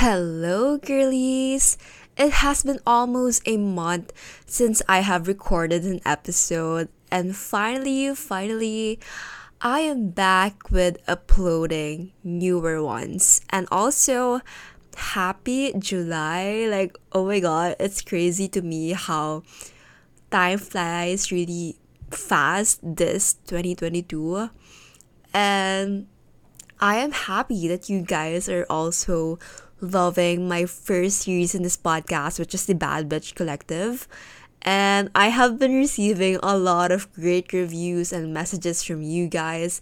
Hello, girlies! It has been almost a month since I have recorded an episode, and finally, finally, I am back with uploading newer ones. And also, happy July! Like, oh my god, it's crazy to me how time flies really fast this 2022. And I am happy that you guys are also loving my first series in this podcast, which is the Bad Bitch Collective. And I have been receiving a lot of great reviews and messages from you guys.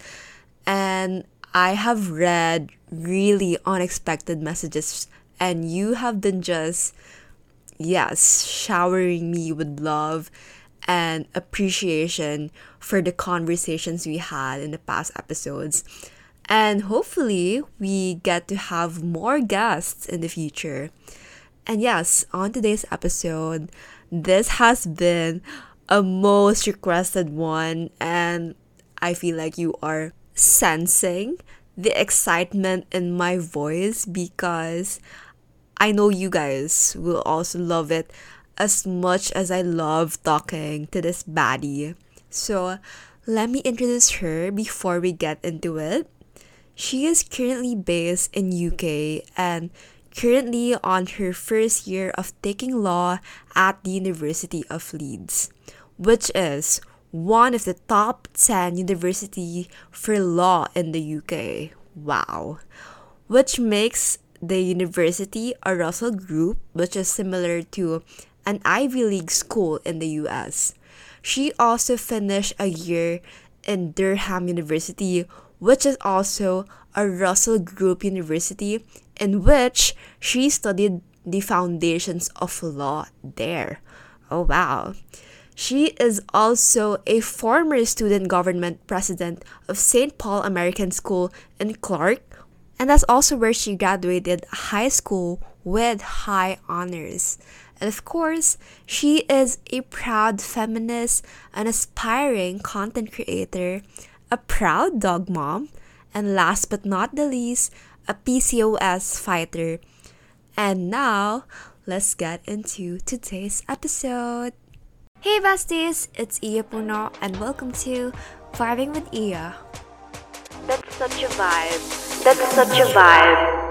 And I have read really unexpected messages, and you have been just, yes, showering me with love and appreciation for the conversations we had in the past episodes. And hopefully, we get to have more guests in the future. And yes, on today's episode, this has been a most requested one, and I feel like you are sensing the excitement in my voice because I know you guys will also love it as much as I love talking to this baddie. So, let me introduce her before we get into it. She is currently based in UK and currently on her first year of taking law at the University of Leeds, which is one of the top 10 university for law in the UK. Wow. Which makes the university a Russell Group, which is similar to an Ivy League school in the US. She also finished a year in Durham University, which is also a Russell Group University, in which she studied the foundations of law there. Oh, wow. She is also a former student government president of St. Paul American School in Clark, and that's also where she graduated high school with high honors. And of course, she is a proud feminist, an aspiring content creator, a proud dog mom, and last but not the least, a PCOS fighter. And now, let's get into today's episode. Hey besties, it's Iya Puno and welcome to Vibing with Iya. That's such a vibe. That's such a vibe.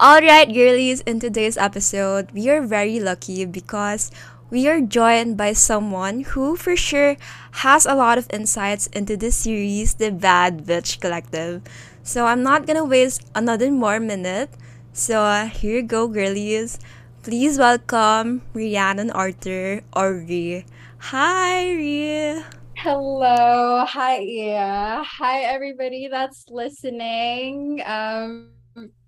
Alright, girlies, in today's episode, we are very lucky because we are joined by someone who for sure has a lot of insights into this series, The Bad Bitch Collective. So I'm not gonna waste another more minute. So uh, here you go, girlies. Please welcome Rhiannon Arthur or Rhi. Hi, Rhi. Hello, hi, Iya. Hi, everybody that's listening. Um,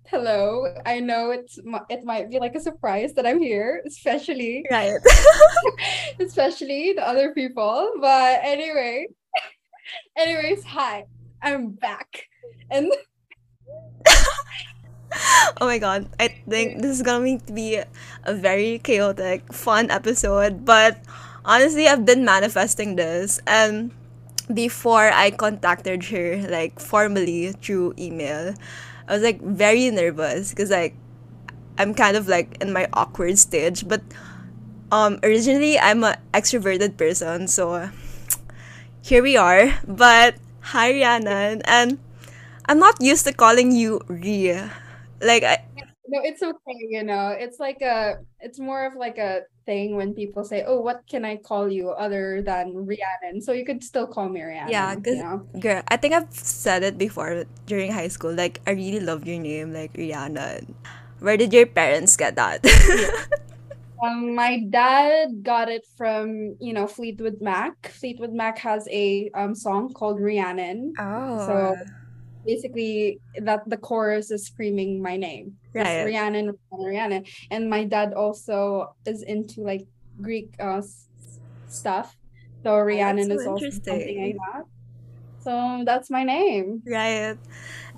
hello. I know it's it might be like a surprise that I'm here, especially Right. especially the other people. But anyway, anyways, hi. I'm back, and oh my god, I think this is going to be a very chaotic, fun episode. But honestly, I've been manifesting this, and before I contacted her, like formally through email, I was like very nervous because like I'm kind of like in my awkward stage. But um, originally I'm an extroverted person, so here we are. But hi, Rhiannon, and I'm not used to calling you Ria. Like I, no, it's okay. You know, it's like a, it's more of like a thing when people say, "Oh, what can I call you other than Rhiannon?" So you could still call me Rhiannon. Yeah, you know? girl, I think I've said it before during high school. Like, I really love your name, like Rihanna. Where did your parents get that? Um, my dad got it from, you know, Fleetwood Mac. Fleetwood Mac has a um song called Rhiannon. oh, So basically that the chorus is screaming my name. Right. Rhiannon, Rhiannon. And my dad also is into like Greek uh stuff. So Rhiannon so is also something like that. So that's my name. right.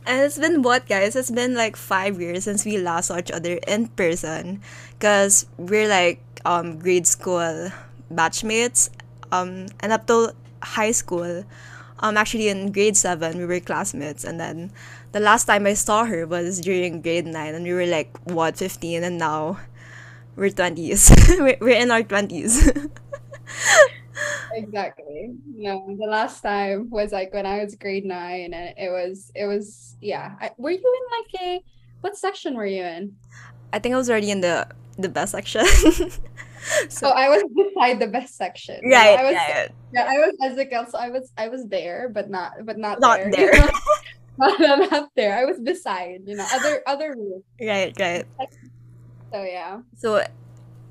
And it's been what, guys? It's been like five years since we last saw each other in person, cause we're like um grade school batchmates, um, and up till high school, Um, actually, in grade seven, we were classmates, and then the last time I saw her was during grade nine, and we were like what fifteen, and now we're twenties. we're we're in our twenties. Exactly. No, the last time was like when I was grade nine, and it was it was yeah. I, were you in like a what section were you in? I think I was already in the the best section. So I was beside the best section. right, I was right, yeah, I was as a girl, so I was I was there, but not but not not there. there. not, not there. I was beside, you know, other other room. right, right. So yeah. So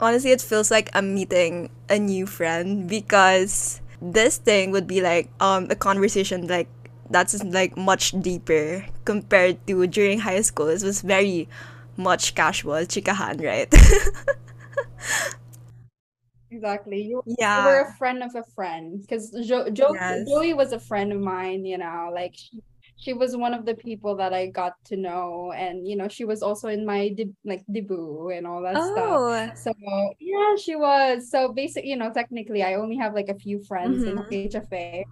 honestly, it feels like I'm meeting a new friend because this thing would be like um a conversation like that's like much deeper compared to during high school. It was very much casual, chikahan, right? Exactly. You, you were a friend of a friend because jo- jo- Yes. Joey was a friend of mine, you know, like she, she was one of the people that I got to know and you know, she was also in my de- like debut and all that stuff. Oh. So yeah, she was. So basically, you know, technically I only have like a few friends in Mhm. HFA.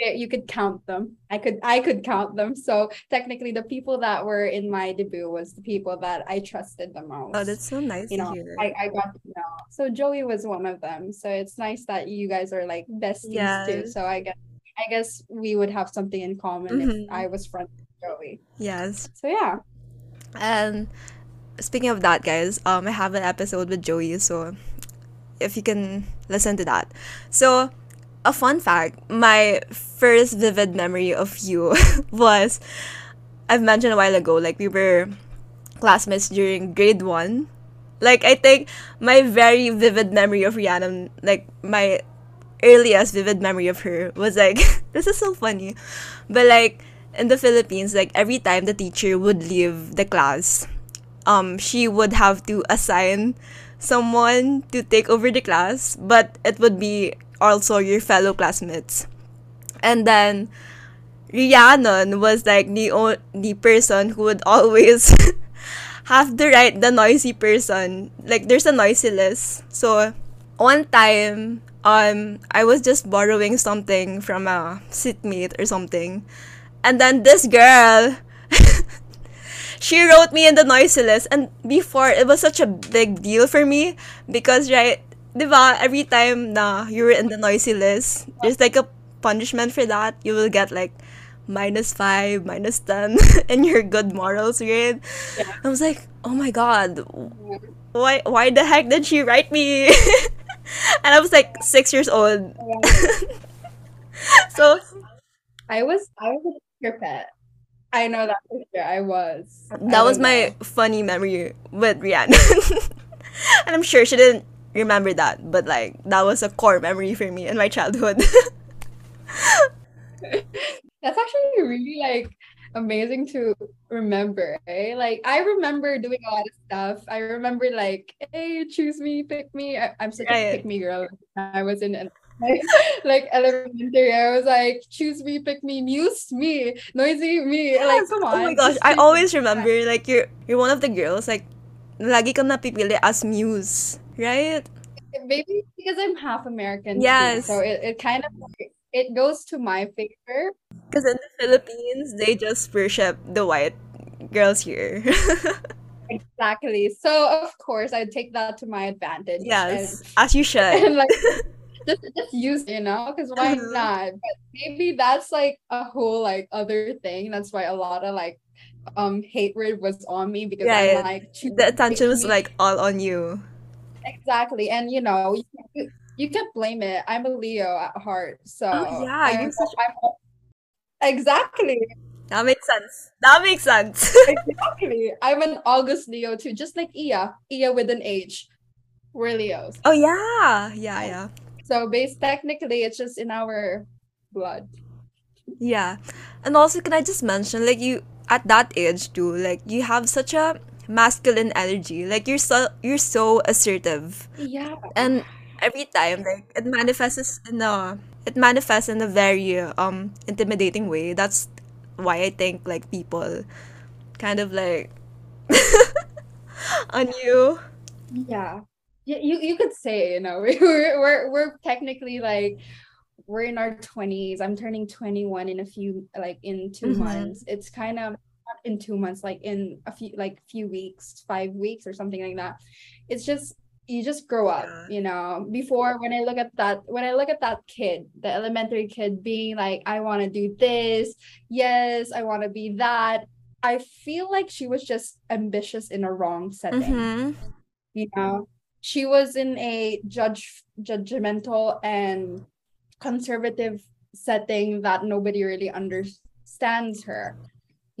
You could count them. I could I could count them. So technically the people that were in my debut was the people that I trusted the most. Oh, that's so nice you to know, hear. I, I got to know. So Joey was one of them. So it's nice that you guys are like besties too. So I guess I guess we would have something in common if Mhm. I was friends with Joey. Yes. So yeah. And speaking of that, guys, um, I have an episode with Joey, so if you can listen to that. So, a fun fact: my first vivid memory of you was I've mentioned a while ago, like we were classmates during grade one. Like I think my very vivid memory of Rhiannon, like my earliest vivid memory of her was like this is so funny, but like in the Philippines, like every time the teacher would leave the class, um, she would have to assign someone to take over the class, but it would be also your fellow classmates. And then Rhiannon was like the o- the person who would always have to write the noisy person. Like there's a noisy list. So one time, um, I was just borrowing something from a seatmate or something, and then this girl, she wrote me in the noisy list. And before, it was such a big deal for me because right, diba, every time na you were in the noisy list, there's like a punishment for that. You will get like minus five, minus ten in your good morals grade. I was like, oh my god, why why the heck did she write me? and I was like six years old. so I was I was a teacher pet. I know that for sure. I was. I that was my know. funny memory with Rhiannon. and I'm sure she didn't remember that, but like that was a core memory for me in my childhood. That's actually really like amazing to remember, eh? Like I remember doing a lot of stuff. I remember like, hey, choose me, pick me. I, I'm such a Right. pick me girl. I was in like, like elementary. I was like, choose me, pick me, muse me, noisy me. Like, come on. oh my gosh, I always remember like you're you're one of the girls like lagi kang napipili as muse, right? Maybe because I'm half American too, so it, it kind of it goes to my favor. Because in the Philippines, they just worship the white girls here. Exactly. So of course I take that to my advantage. yes, as you should. and like just just use you know, because why Uh-huh. not? But maybe that's like a whole like other thing. That's why a lot of like um hatred was on me because Right. I'm like The attention was like all on you. Exactly. And you know, you, you, you can't blame it. I'm a Leo at heart. So Oh yeah, I'm, you're such. I'm exactly. That makes sense. That makes sense. Exactly. I'm an August Leo too, just like Iya. Iya with an H. We're Leos. oh yeah, yeah, yeah, So base technically it's just in our blood. yeah. And also, can I just mention, like you at that age too, like you have such a masculine energy. Like you're so you're so assertive. Yeah. and every time like it manifests in a it manifests in a very um intimidating way that's why i think like people kind of like on you Yeah. Yeah, you, you could say, you know, we're we're we're technically like we're in our 20s. I'm turning 21 in a few like in 2 Mhm. months. It's kind of in 2 months like in a few like few weeks, 5 weeks or something like that. It's just you just grow up, you know. Before when I look at that when I look at that kid, the elementary kid being like I want to do this. Yes, I want to be that. I feel like she was just ambitious in a wrong setting Mm-hmm. you know she was in a judge judgmental and conservative setting that nobody really understands her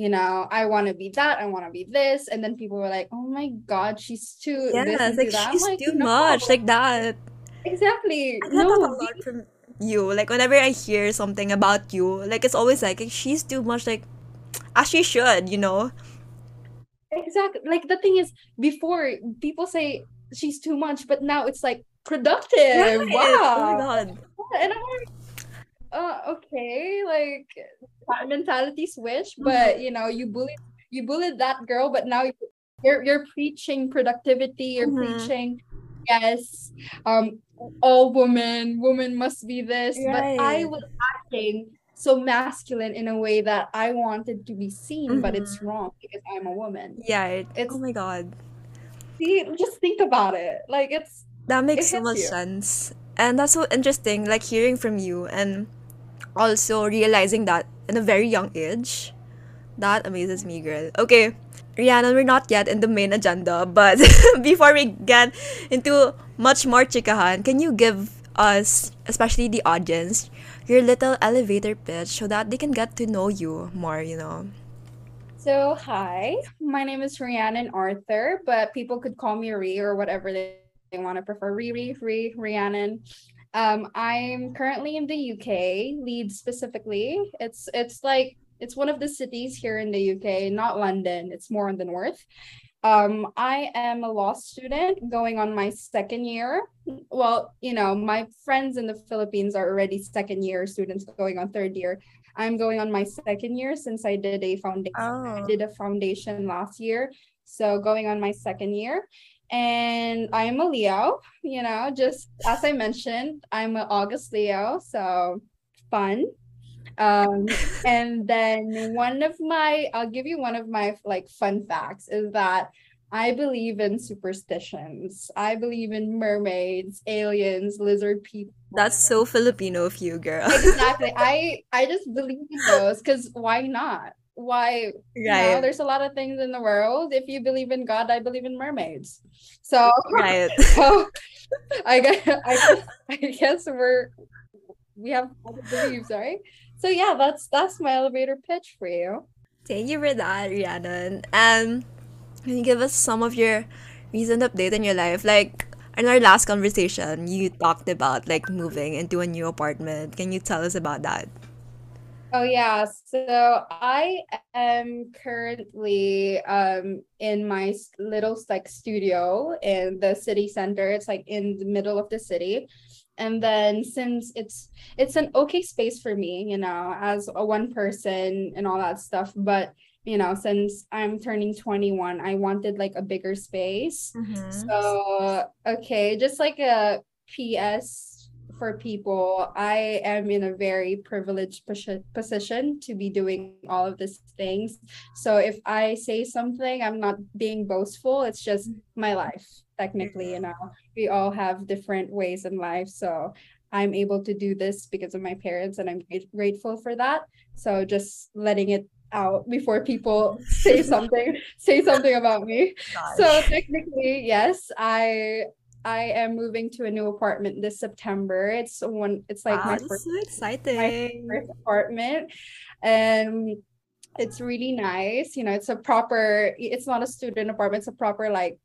you know i want to be that i want to be this and then people were like oh my god she's too Yeah, this it's and like she's like, too no, much, like that. exactly I get that a lot from you. Like whenever I hear something about you, like it's always like she's too much. Like as she should, you know. exactly like the thing is before people say she's too much but now it's like productive Right. Oh my god. and I'm like, uh, okay, like that mentality switch, but you know, you bullied you bullied that girl, but now you- you're you're preaching productivity, you're Mhm. preaching yes, um, all women, women must be this, but I was acting so masculine in a way that I wanted to be seen, but it's wrong because I'm a woman. Yeah. It, It's- oh my god. See, just think about it. Like it's That makes It so much you. sense. And that's so interesting, like hearing from you and also realizing that in a very young age. That amazes me, girl. Okay, Rhiannon, we're not yet in the main agenda, but before we get into much more chikahan, can you give us, especially the audience, your little elevator pitch so that they can get to know you more, you know? So, hi, my name is Rhiannon Arthur, but people could call me Ree or whatever they, they want to prefer. Riri, Ree, Rhiannon. Um, I'm currently in the UK, Leeds specifically. It's it's like it's one of the cities here in the UK, not London. It's more in the north. Um, I am a law student going on my second year. Well, you know, my friends in the Philippines are already second year students going on third year. I'm going on my second year since I did a foundation. I Oh. did a foundation last year, so going on my second year. And I'm a Leo, you know, just as I mentioned, I'm an August Leo, so fun. Um, and then one of my, I'll give you one of my like fun facts is that I believe in superstitions. I believe in mermaids, aliens, lizard people. That's so Filipino of you, girl. Exactly. I I just believe in those because why not? Why you know, there's a lot of things in the world. If you believe in God, I believe in mermaids. So, Right. so I guess, I guess I guess we're we have beliefs, right? So yeah, that's that's my elevator pitch for you. Thank you for that, Rhiannon. And can you give us some of your recent update in your life? Like in our last conversation, you talked about like moving into a new apartment. Can you tell us about that? Oh yeah, so I am currently um in my little like studio in the city center. It's like in the middle of the city. And then since it's it's an okay space for me, you know, as a one person and all that stuff, but you know, since I'm turning 21, I wanted like a bigger space. So, okay, just like a PS for people, I am in a very privileged position to be doing all of these things. So, if I say something, I'm not being boastful, it's just my life, technically, you know. We all have different ways in life. So, I'm able to do this because of my parents, and I'm grateful for that. So, just letting it out before people say something say something about me so technically yes i i am moving to a new apartment this september it's one it's like wow, my ah, first, so exciting. first apartment and it's really nice you know it's a proper it's not a student apartment it's a proper like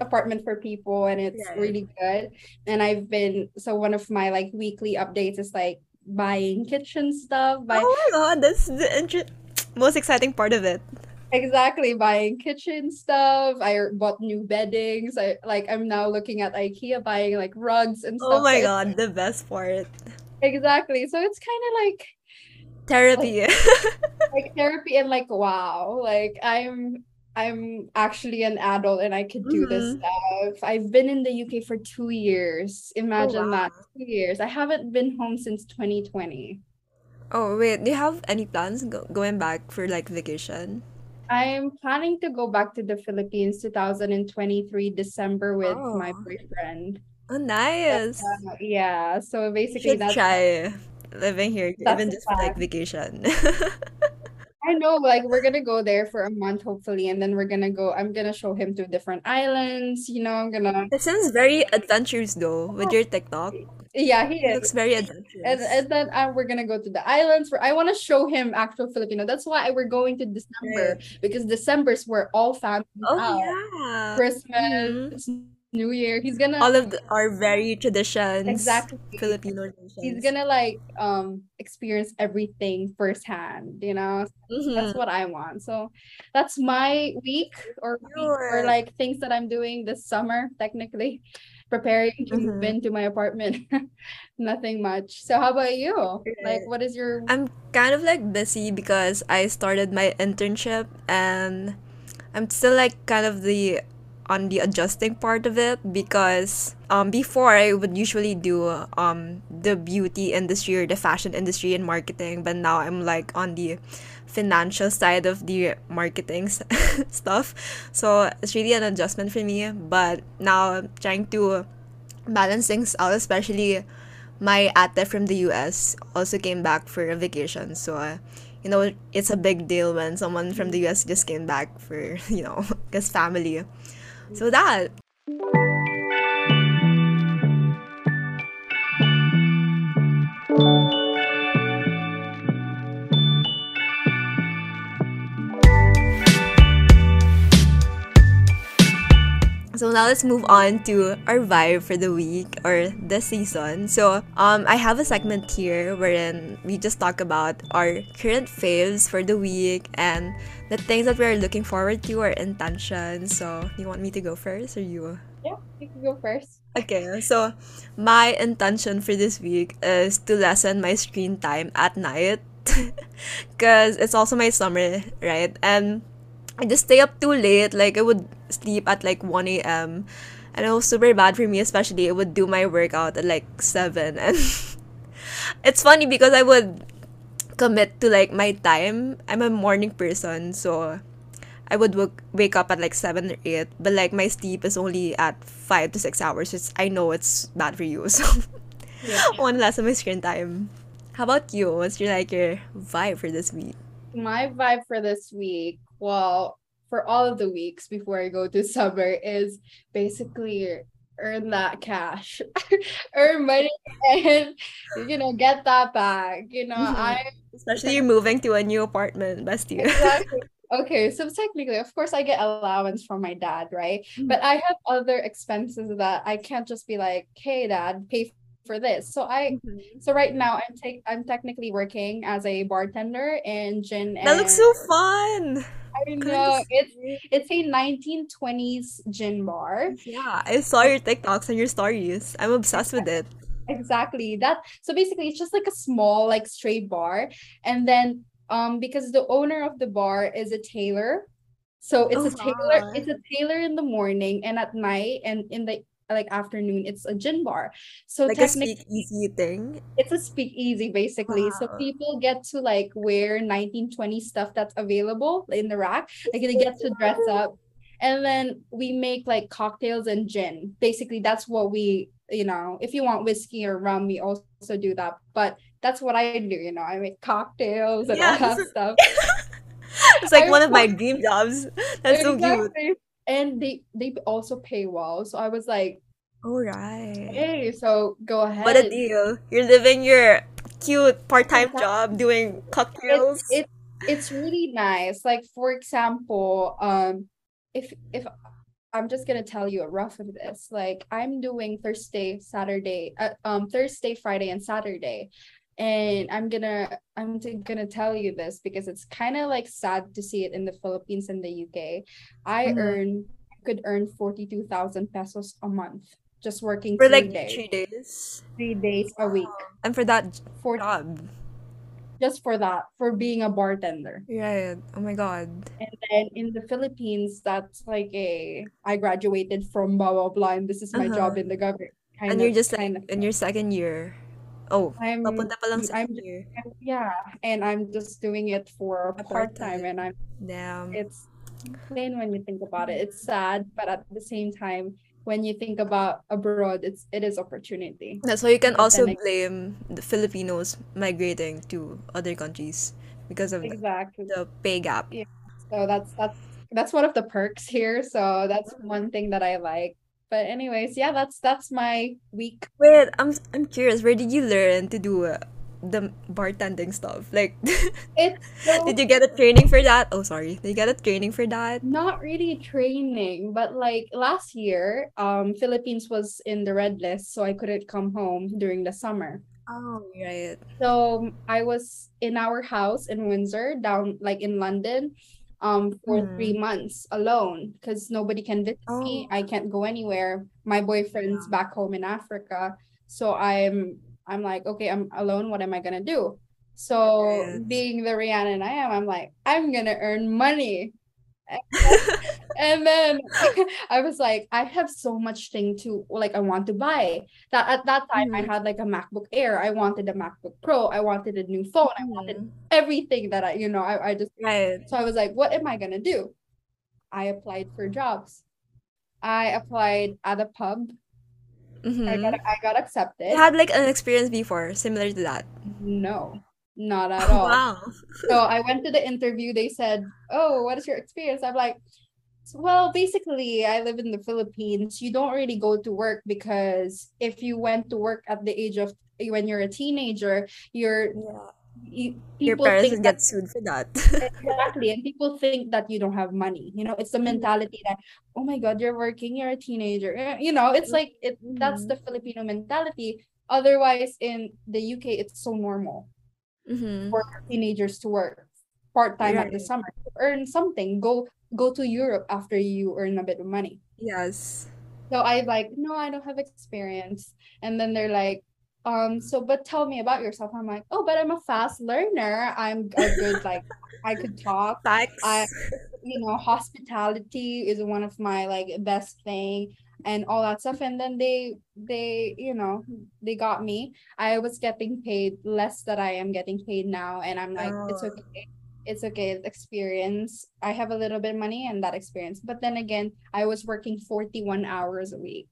apartment for people and it's Right. really good and i've been so one of my like weekly updates is like buying kitchen stuff buying Oh my god, that's the most exciting part of it. Exactly, buying kitchen stuff. I bought new beddings. I like I'm now looking at IKEA buying like rugs and stuff. Oh my god, the best part. Exactly. So it's kind of like Therapy. like therapy and like wow. Like I'm I'm actually an adult and I could do this Mm-hmm. stuff. I've been in the UK for two years. Oh Imagine wow. that, two years. I haven't been home since 2020. Oh wait, do you have any plans go going back for like vacation? I'm planning to go back to the Philippines 2023 December with my Oh, boyfriend. oh But nice. uh, yeah, so basically should that's try living here, even just for like vacation. I know, like we're gonna go there for a month hopefully, and then we're gonna go. I'm gonna show him to different islands. You know, I'm gonna. It sounds very adventurous though with your TikTok. Yeah, he is. Looks very And adventurous. and then uh, we're gonna go to the islands where I want to show him actual Filipino. That's why we're going to December Right. because December's where all families Oh out. yeah. Mm-hmm. Christmas, New Year. He's gonna All of the, our very traditions, exactly. Filipino traditions. He's gonna like um experience everything firsthand, you know? That's Mm-hmm. what I want. So that's my week or week or like things that I'm doing this summer, technically, preparing to move Mm-hmm. into my apartment. Nothing much. So how about you? Like what is your I'm kind of like busy because I started my internship and I'm still like kind of the on the adjusting part of it because um before I would usually do um the beauty industry or the fashion industry and marketing but now I'm like on the financial side of the marketing stuff so it's really an adjustment for me but now I'm trying to balance things out especially my ate from the US also came back for a vacation. So, uh, you know, it's a big deal when someone from the US just came back for, you know, his family. So that. So now let's move on to our vibe for the week or the season. So um I have a segment here wherein we just talk about our current faves for the week and the things that we're looking forward to or intentions. So you want me to go first or you? Yeah, you can go first. Okay, so my intention for this week is to lessen my screen time at night because it's also my summer, right? And I just stay up too late. Like I would sleep at like 1 a.m. And it was super bad for me, especially I would do my workout at like 7. And it's funny because I would commit to like my time. I'm a morning person, so I would wake wake up at like 7 or 8. But like my sleep is only at 5 to 6 hours. It's, I know it's bad for you. So Yeah. one less of my screen time. How about you? What's your like your vibe for this week? My vibe for this week, well, for all of the weeks before I go to summer is basically earn that cash, earn money and you know, get that back. You know, Mhm. I Especially you're moving to a new apartment, bestie. exactly okay, so technically, of course, I get allowance from my dad, right? But I have other expenses that I can't just be like, hey, dad, pay for this. So I Mhm. so right now I'm take I'm technically working as a bartender in gin That looks so fun. I know it's it's a 1920s gin bar. Yeah, I saw your TikToks and your stories. I'm obsessed with it. Exactly. That so basically it's just like a small like straight bar and then um because the owner of the bar is a tailor. So it's Oh a tailor wow. it's a tailor in the morning and at night and in the like afternoon it's a gin bar. So Like a speakeasy thing. it's a speakeasy basically. So people get to like wear 1920 stuff that's available in the rack. Like they get to dress up. And then we make like cocktails and gin. Basically, that's what we, you know, if you want whiskey or rum, we also do that. But that's what I do, you know, I make cocktails and all Yeah, this that stuff. it's like I one of my dream jobs. That's so cute. And they they also pay well. So I was like, All right. hey, so go ahead. What a deal. You're living your cute part-time job doing cocktails. it it's really nice. Like for example, um, if if I'm just gonna tell you a rough of this, like I'm doing Thursday, Saturday, uh, um, Thursday, Friday, and Saturday, and I'm gonna I'm t- gonna tell you this because it's kind of like sad to see it in the Philippines and the UK. I Mhm. earn could earn 42,000 pesos a month just working For three like days, three days. three days a week. And for that For job. just for that, for being a bartender. yeah Oh my god. And then in the Philippines, that's like a I graduated from blah blah blah, and this is my job Uh-huh. in the government. And Kind you're of, just like in your second year. Oh, I'm, papunta pa lang I'm second just, year. yeah, and I'm just doing it for A part time, and I'm. Damn. It's plain when you think about it. It's sad, but at the same time, when you think about abroad, it's it is opportunity. That's why you can also blame the Filipinos migrating to other countries because of the, exactly. the pay gap. Yeah. So that's that's that's one of the perks here. So that's mm-hmm. one thing that I like. But anyways, yeah, that's that's my week. Wait, I'm I'm curious. Where did you learn to do uh, the bartending stuff? Like, It's so did you get a training for that? Oh, sorry. Did you get a training for that? not really training, but like last year, um, Philippines was in the red list, so I couldn't come home during the summer. Oh, right. So I was in our house in Windsor, down like in London, um, for three Mm. months alone because nobody can visit me. Oh, I can't go anywhere. My boyfriend's yeah. back home in Africa, so I'm I'm like, okay, I'm alone. What am I gonna do? So Right. being the Rhiannon and I am, I'm like, I'm gonna earn money. And then I was like, I have so much thing to like I want to buy. That at that time I Mhm. had like a MacBook Air. I wanted a MacBook Pro. I wanted a new phone. I wanted Mhm. everything that I, you know, I, I just Right. so I was like, what am I gonna do? I applied for jobs. I applied at a pub. I got Mm-hmm. I got You accepted. had like an experience before similar to that. No, not at all. Wow. So I went to the interview. They said, "Oh, what is your experience?" I'm like, "Well, basically, I live in the Philippines. You don't really go to work because if you went to work at the age of when you're a teenager, you're Yeah. you, Your people parents think that get sued for that. exactly, and people think that you don't have money. You know, it's the Mhm. mentality that, oh my God, you're working, you're a teenager. Eh, You know, it's like it. That's Mhm. the Filipino mentality. Otherwise, in the UK, it's so normal Mm-hmm. for teenagers to work part time at the summer, to earn something, go go to Europe after you earn a bit of money. Yes. So I like, no, I don't have experience. And then they're like, um, so but tell me about yourself. I'm like, oh, but I'm a fast learner. I'm a good like I could talk. I you know, hospitality is one of my like best thing and all that stuff. And then they they, you know, they got me. I was getting paid less that I am getting paid now. And I'm like, it's Oh. okay. It's okay. It's experience. I have a little bit of money and that experience. But then again, I was working 41 hours a week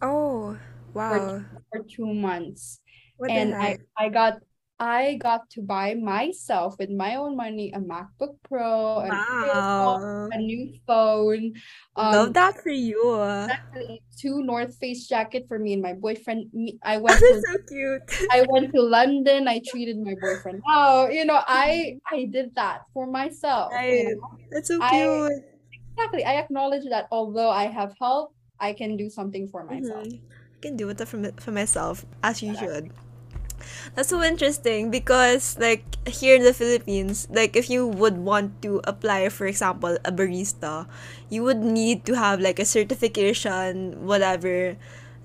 Oh, for wow. for two months. What And I? I got I got to buy myself with my own money a MacBook Pro, an earphone, Wow. a new phone, Love um, that for you. exactly, two North Face jacket for me and my boyfriend. Me, I went to so cute. I went to London. I treated my boyfriend. Oh, you know, I I did that for myself. You know, That's so I cute. exactly I acknowledge that although I have help, I can do something for myself. Mhm. I can do it for, for myself, as you Exactly. should. That's so interesting because, like, here in the Philippines, like, if you would want to apply, for example, a barista, you would need to have, like, a certification, whatever,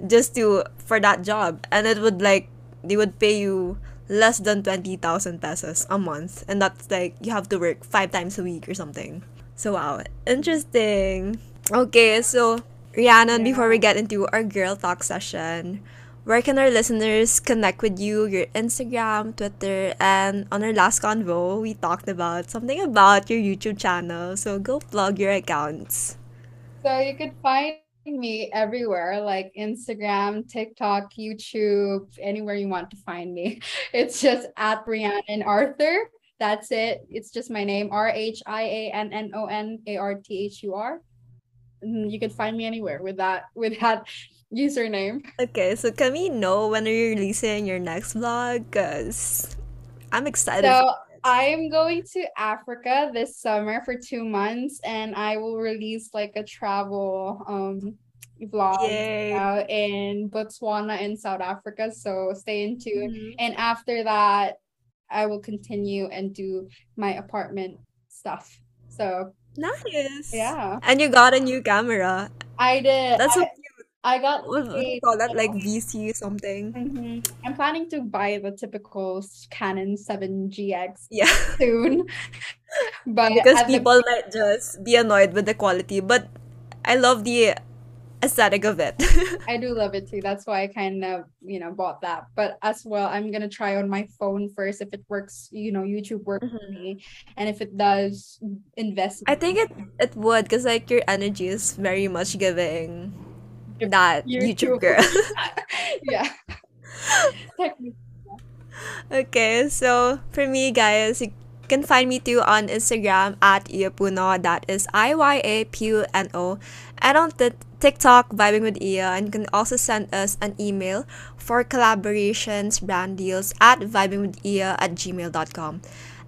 just to, for that job. And it would, like, they would pay you less than 20,000 pesos a month. And that's, like, you have to work five times a week or something. So, wow. Interesting. Okay, so, Rhiannon, before we get into our girl talk session, where can our listeners connect with you? Your Instagram, Twitter, and on our last convo, we talked about something about your YouTube channel. So go plug your accounts. So you could find me everywhere, like Instagram, TikTok, YouTube, anywhere you want to find me. It's just at Rhiannon Arthur. That's it. It's just my name, R H I A N N O N A R T H U R. Mm, You can find me anywhere with that with that username. Okay, so can we know when are you releasing your next vlog? Cause I'm excited. So I'm going to Africa this summer for two months, and I will release like a travel um vlog out in Botswana and South Africa. So stay in tune. Mhm. And after that, I will continue and do my apartment stuff. So Nice. yeah, And you got a new camera. I did. That's so I, cute. I got a call that? Like VC something. Mhm. I'm planning to buy the typical Canon 7GX Yeah. soon, but because at the people might just be annoyed with the quality, but I love the aesthetic of it. I do love it too. That's why I kind of, you know, bought that. But as well, I'm gonna try on my phone first if it works, you know, YouTube works for me. And if it does, invest I think it it would because like your energy is very much giving. That YouTube. YouTube girl. yeah. Okay, so for me guys, you can find me too on Instagram at Iyapuno. That is I Y A P U N O. And on the TikTok, Vibing with Iya. And you can also send us an email for collaborations, brand deals at vibingwithia at gmail.com.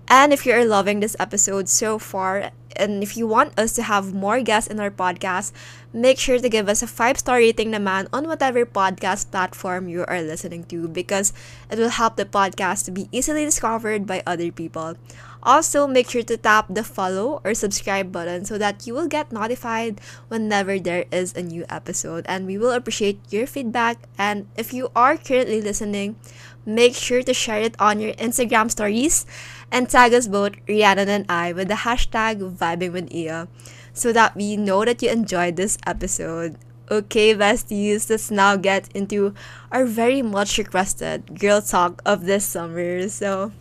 And if you're loving this episode so far, and if you want us to have more guests in our podcast, make sure to give us a five star rating naman on whatever podcast platform you are listening to because it will help the podcast to be easily discovered by other people. Also, make sure to tap the follow or subscribe button so that you will get notified whenever there is a new episode. And we will appreciate your feedback. And if you are currently listening, make sure to share it on your Instagram stories and tag us both, Rhiannon and I, with the hashtag vibing with Iya so that we know that you enjoyed this episode. Okay, besties, let's now get into our very much requested girl talk of this summer. So,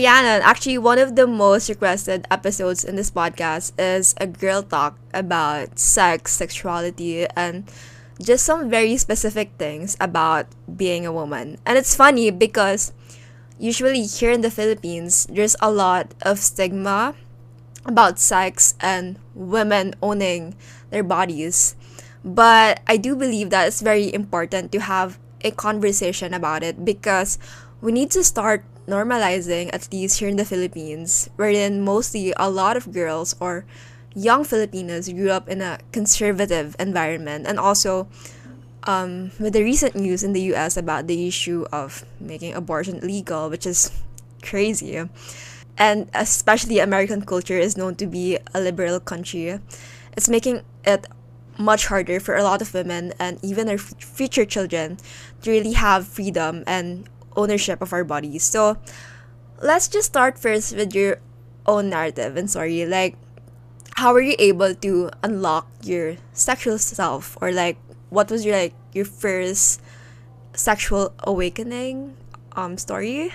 Rhiannon, actually, one of the most requested episodes in this podcast is a girl talk about sex, sexuality, and just some very specific things about being a woman. And it's funny because usually here in the Philippines, there's a lot of stigma about sex and women owning their bodies. But I do believe that it's very important to have a conversation about it because we need to start normalizing, at least here in the Philippines, wherein mostly a lot of girls or young Filipinos grew up in a conservative environment and also um, with the recent news in the US about the issue of making abortion legal, which is crazy. And especially American culture is known to be a liberal country. It's making it much harder for a lot of women and even f- future children to really have freedom and ownership of our bodies. So let's just start first with your own narrative and sorry, Like, how were you able to unlock your sexual self, or like, what was your like your first sexual awakening um story?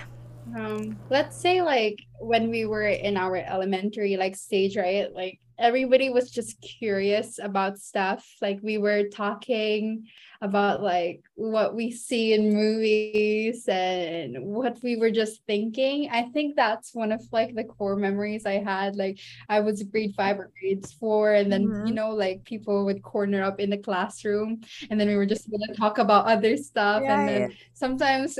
Um, let's say like when we were in our elementary like stage, right? Like everybody was just curious about stuff. Like we were talking about like what we see in movies and what we were just thinking. I think that's one of like the core memories I had. Like I was grade five or grade four, and then you Mhm. know, like people would corner up in the classroom, and then we were just gonna talk about other stuff, and then sometimes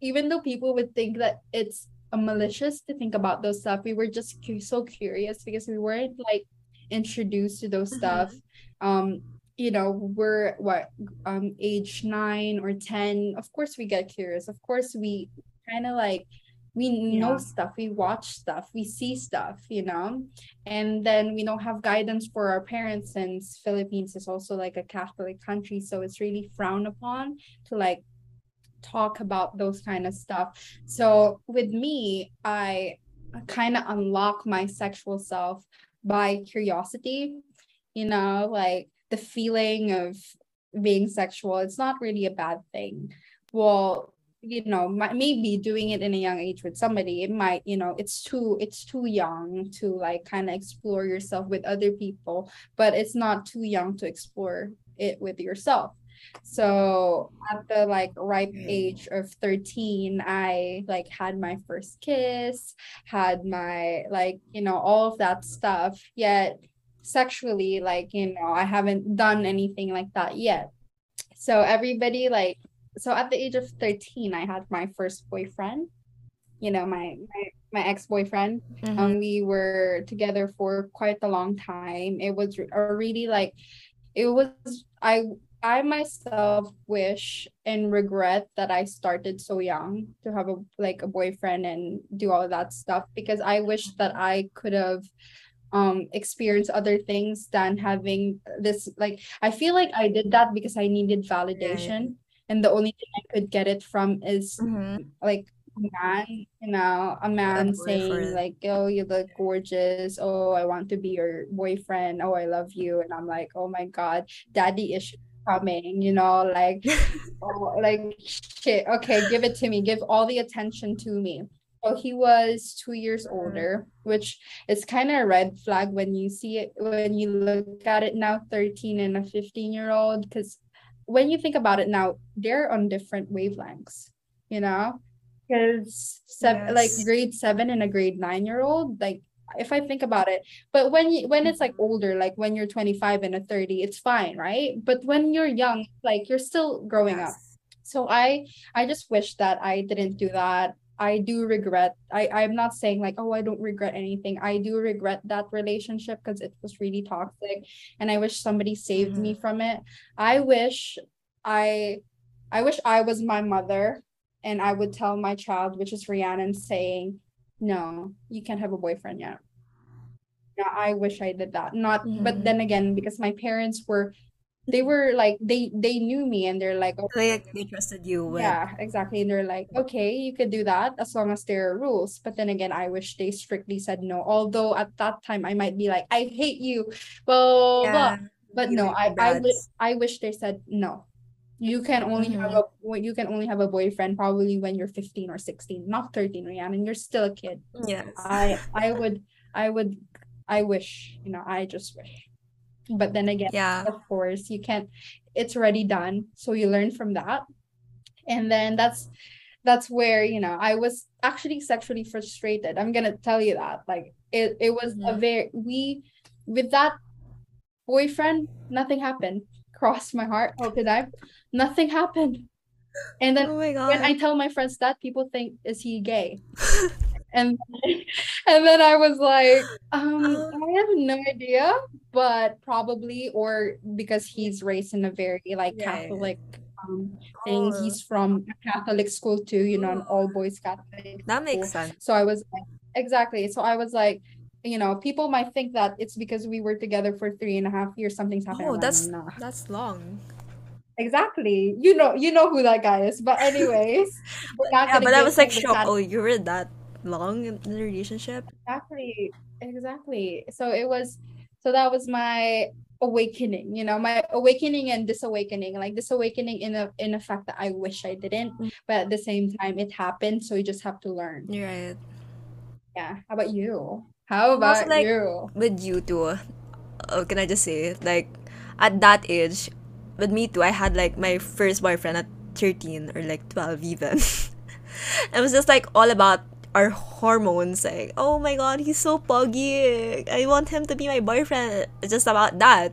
even though people would think that it's a malicious to think about those stuff, we were just cu- so curious because we weren't like introduced to those stuff. Um, you know, we're what um age nine or ten. Of course, we get curious. Of course, we kind of like we know Yeah. stuff, we watch stuff, we see stuff, you know, and then we don't have guidance for our parents since Philippines is also like a Catholic country, so it's really frowned upon to like talk about those kind of stuff. So with me, I kind of unlock my sexual self by curiosity, you know, like the feeling of being sexual. It's not really a bad thing. Well, you know, maybe doing it in a young age with somebody, it might, you know, it's too it's too young to like kind of explore yourself with other people, but it's not too young to explore it with yourself. So at the like ripe age of 13, I like had my first kiss, had my like, you know, all of that stuff. Yet sexually, like, you know, I haven't done anything like that yet. So everybody like so at the age of 13, I had my first boyfriend, you know, my my, my ex-boyfriend. Mhm. Um, we were together for quite a long time. It was a really like it was I I myself wish and regret that I started so young to have a like a boyfriend and do all that stuff because I wish that I could have um experienced other things than having this like I feel like I did that because I needed validation and the only thing I could get it from is Mhm. like a man, you know, a man saying like, "Oh, you look gorgeous. Oh, I want to be your boyfriend. Oh, I love you." And I'm like, "Oh my God, daddy issues coming." You know, like, oh, like shit. Okay, give it to me. Give all the attention to me. So he was two years mm-hmm. older, which is kind of a red flag when you see it when you look at it now, 13 and a 15 year old, because when you think about it now, they're on different wavelengths, you know? Because seven, like grade seven and a grade nine year old, like if I think about it, but when you when it's like mm-hmm. older, like when you're 25 and a 30, it's fine, right? But when you're young, like you're still growing up. So I I just wish that I didn't do that. I do regret. I I'm not saying like oh I don't regret anything. I do regret that relationship because it was really toxic and I wish somebody saved me from it. I wish I I wish I was my mother and I would tell my child, which is Rhiannon, saying, No, you can't have a boyfriend yet. Yeah, I wish I did that. Not but Mhm. then again, because my parents were they were like they they knew me and they're like, okay. Like they trusted you with yeah, exactly. And they're like, okay, you could do that as long as there are rules. But then again, I wish they strictly said no. Although at that time I might be like, I hate you, blah. yeah. But you no, I I wish. I wish they said no. You can only have Mhm. a you can only have a boyfriend probably when you're 15 or 16, not 13, Rhiannon. You're still a kid. Yes. I I would I would I wish, you know, I just wish. But then again, Yeah. of course, you can't it's already done. So you learn from that. And then that's that's where, you know, I was actually sexually frustrated. I'm gonna tell you that. Like it it was a Mhm. very we with that boyfriend, nothing happened. Crossed my heart. How could I? Nothing happened. And then Oh when I tell my friends that, people think, is he gay? And and then I was like, um, I have no idea, but probably or because he's raised in a very like Yeah. Catholic um thing. Oh. He's from a Catholic school too, you know, an all boys Catholic That school. makes sense. So I was like, exactly. So I was like, you know, people might think that it's because we were together for three and a half years, something's happened. Oh, that's "Nah." that's long. exactly. You know, you know who that guy is. But anyways, Yeah, but I was like shocked. Oh, you read that long in the relationship? Exactly. Exactly. So it was so that was my awakening, you know, my awakening and disawakening. Like disawakening in a in a fact that I wish I didn't, Mm. but at the same time it happened, so you just have to learn. Right. Yeah. How about you? How I'm also, about like, you? With you too. Oh, can I just say like at that age, with me too, I had like my first boyfriend at 13 or like 12 even. it was just like all about our hormones like oh my god he's so puggy i want him to be my boyfriend. It's just about that.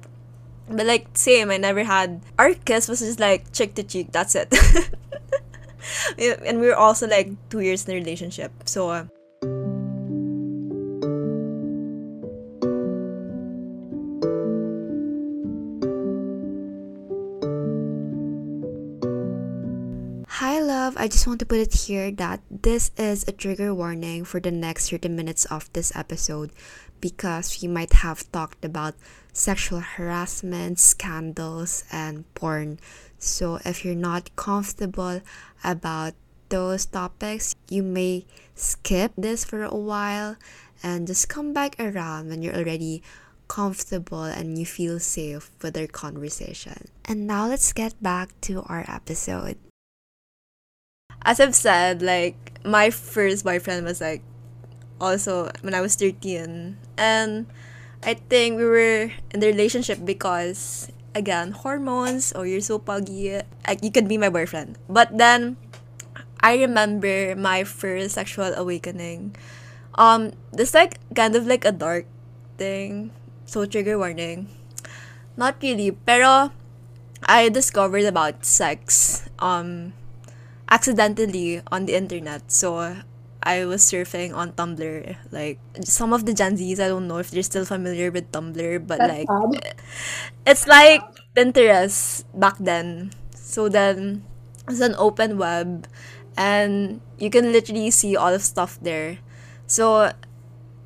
But like same i never had our kiss was just like cheek to cheek that's it. And we were also like two years in a relationship so uh, Hi, love. I just want to put it here that this is a trigger warning for the next 30 minutes of this episode because we might have talked about sexual harassment, scandals, and porn. So, if you're not comfortable about those topics, you may skip this for a while and just come back around when you're already comfortable and you feel safe with our conversation. And now let's get back to our episode as I've said, like my first boyfriend was like also when I was 13 and I think we were in the relationship because again hormones or you're so puggy like you could be my boyfriend. But then I remember my first sexual awakening. Um this like kind of like a dark thing so trigger warning. Not really pero I discovered about sex um accidentally on the internet. So I was surfing on Tumblr. Like some of the Gen Zs, I don't know if they're still familiar with Tumblr, but That's like sad. it's like Pinterest back then. So then it's an open web and you can literally see all of stuff there. So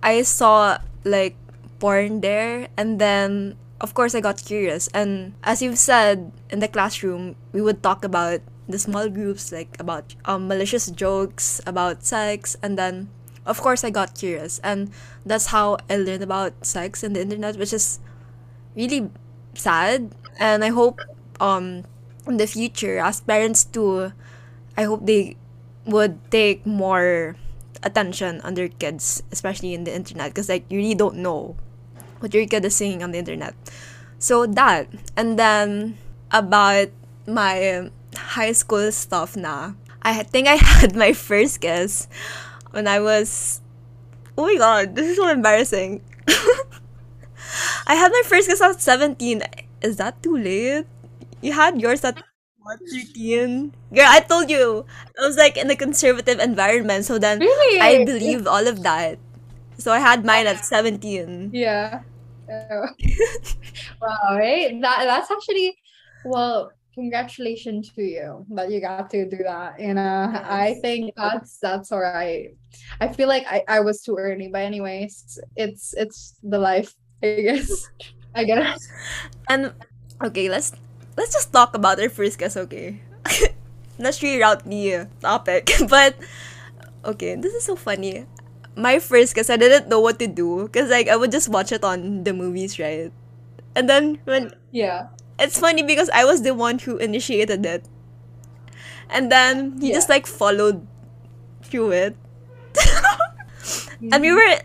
I saw like porn there and then of course I got curious and as you've said in the classroom we would talk about the small groups like about um, malicious jokes about sex and then of course I got curious. And that's how I learned about sex and the internet which is really sad. And I hope um in the future as parents too I hope they would take more attention on their kids especially in the internet because like you really don't know what your kid is saying on the internet. So that. And then about my high school stuff na I think I had my first kiss when I was oh my god this is so embarrassing I had my first kiss at 17 is that too late you had yours at what 13 girl I told you I was like in a conservative environment so then Really? I believed all of that so I had mine at 17 Yeah. Oh. wow, right? That that's actually well, congratulations to you that you got to do that. You uh, know, I think that's that's all right. I feel like I, I was too early, but anyways, it's it's the life, I guess. I guess. And okay, let's let's just talk about our first guess, okay? let's reroute the uh, topic. But okay, this is so funny. My first guess, I didn't know what to do because like I would just watch it on the movies, right? And then when Yeah. It's funny because I was the one who initiated it, and then he just like followed through it. and we mm-hmm. were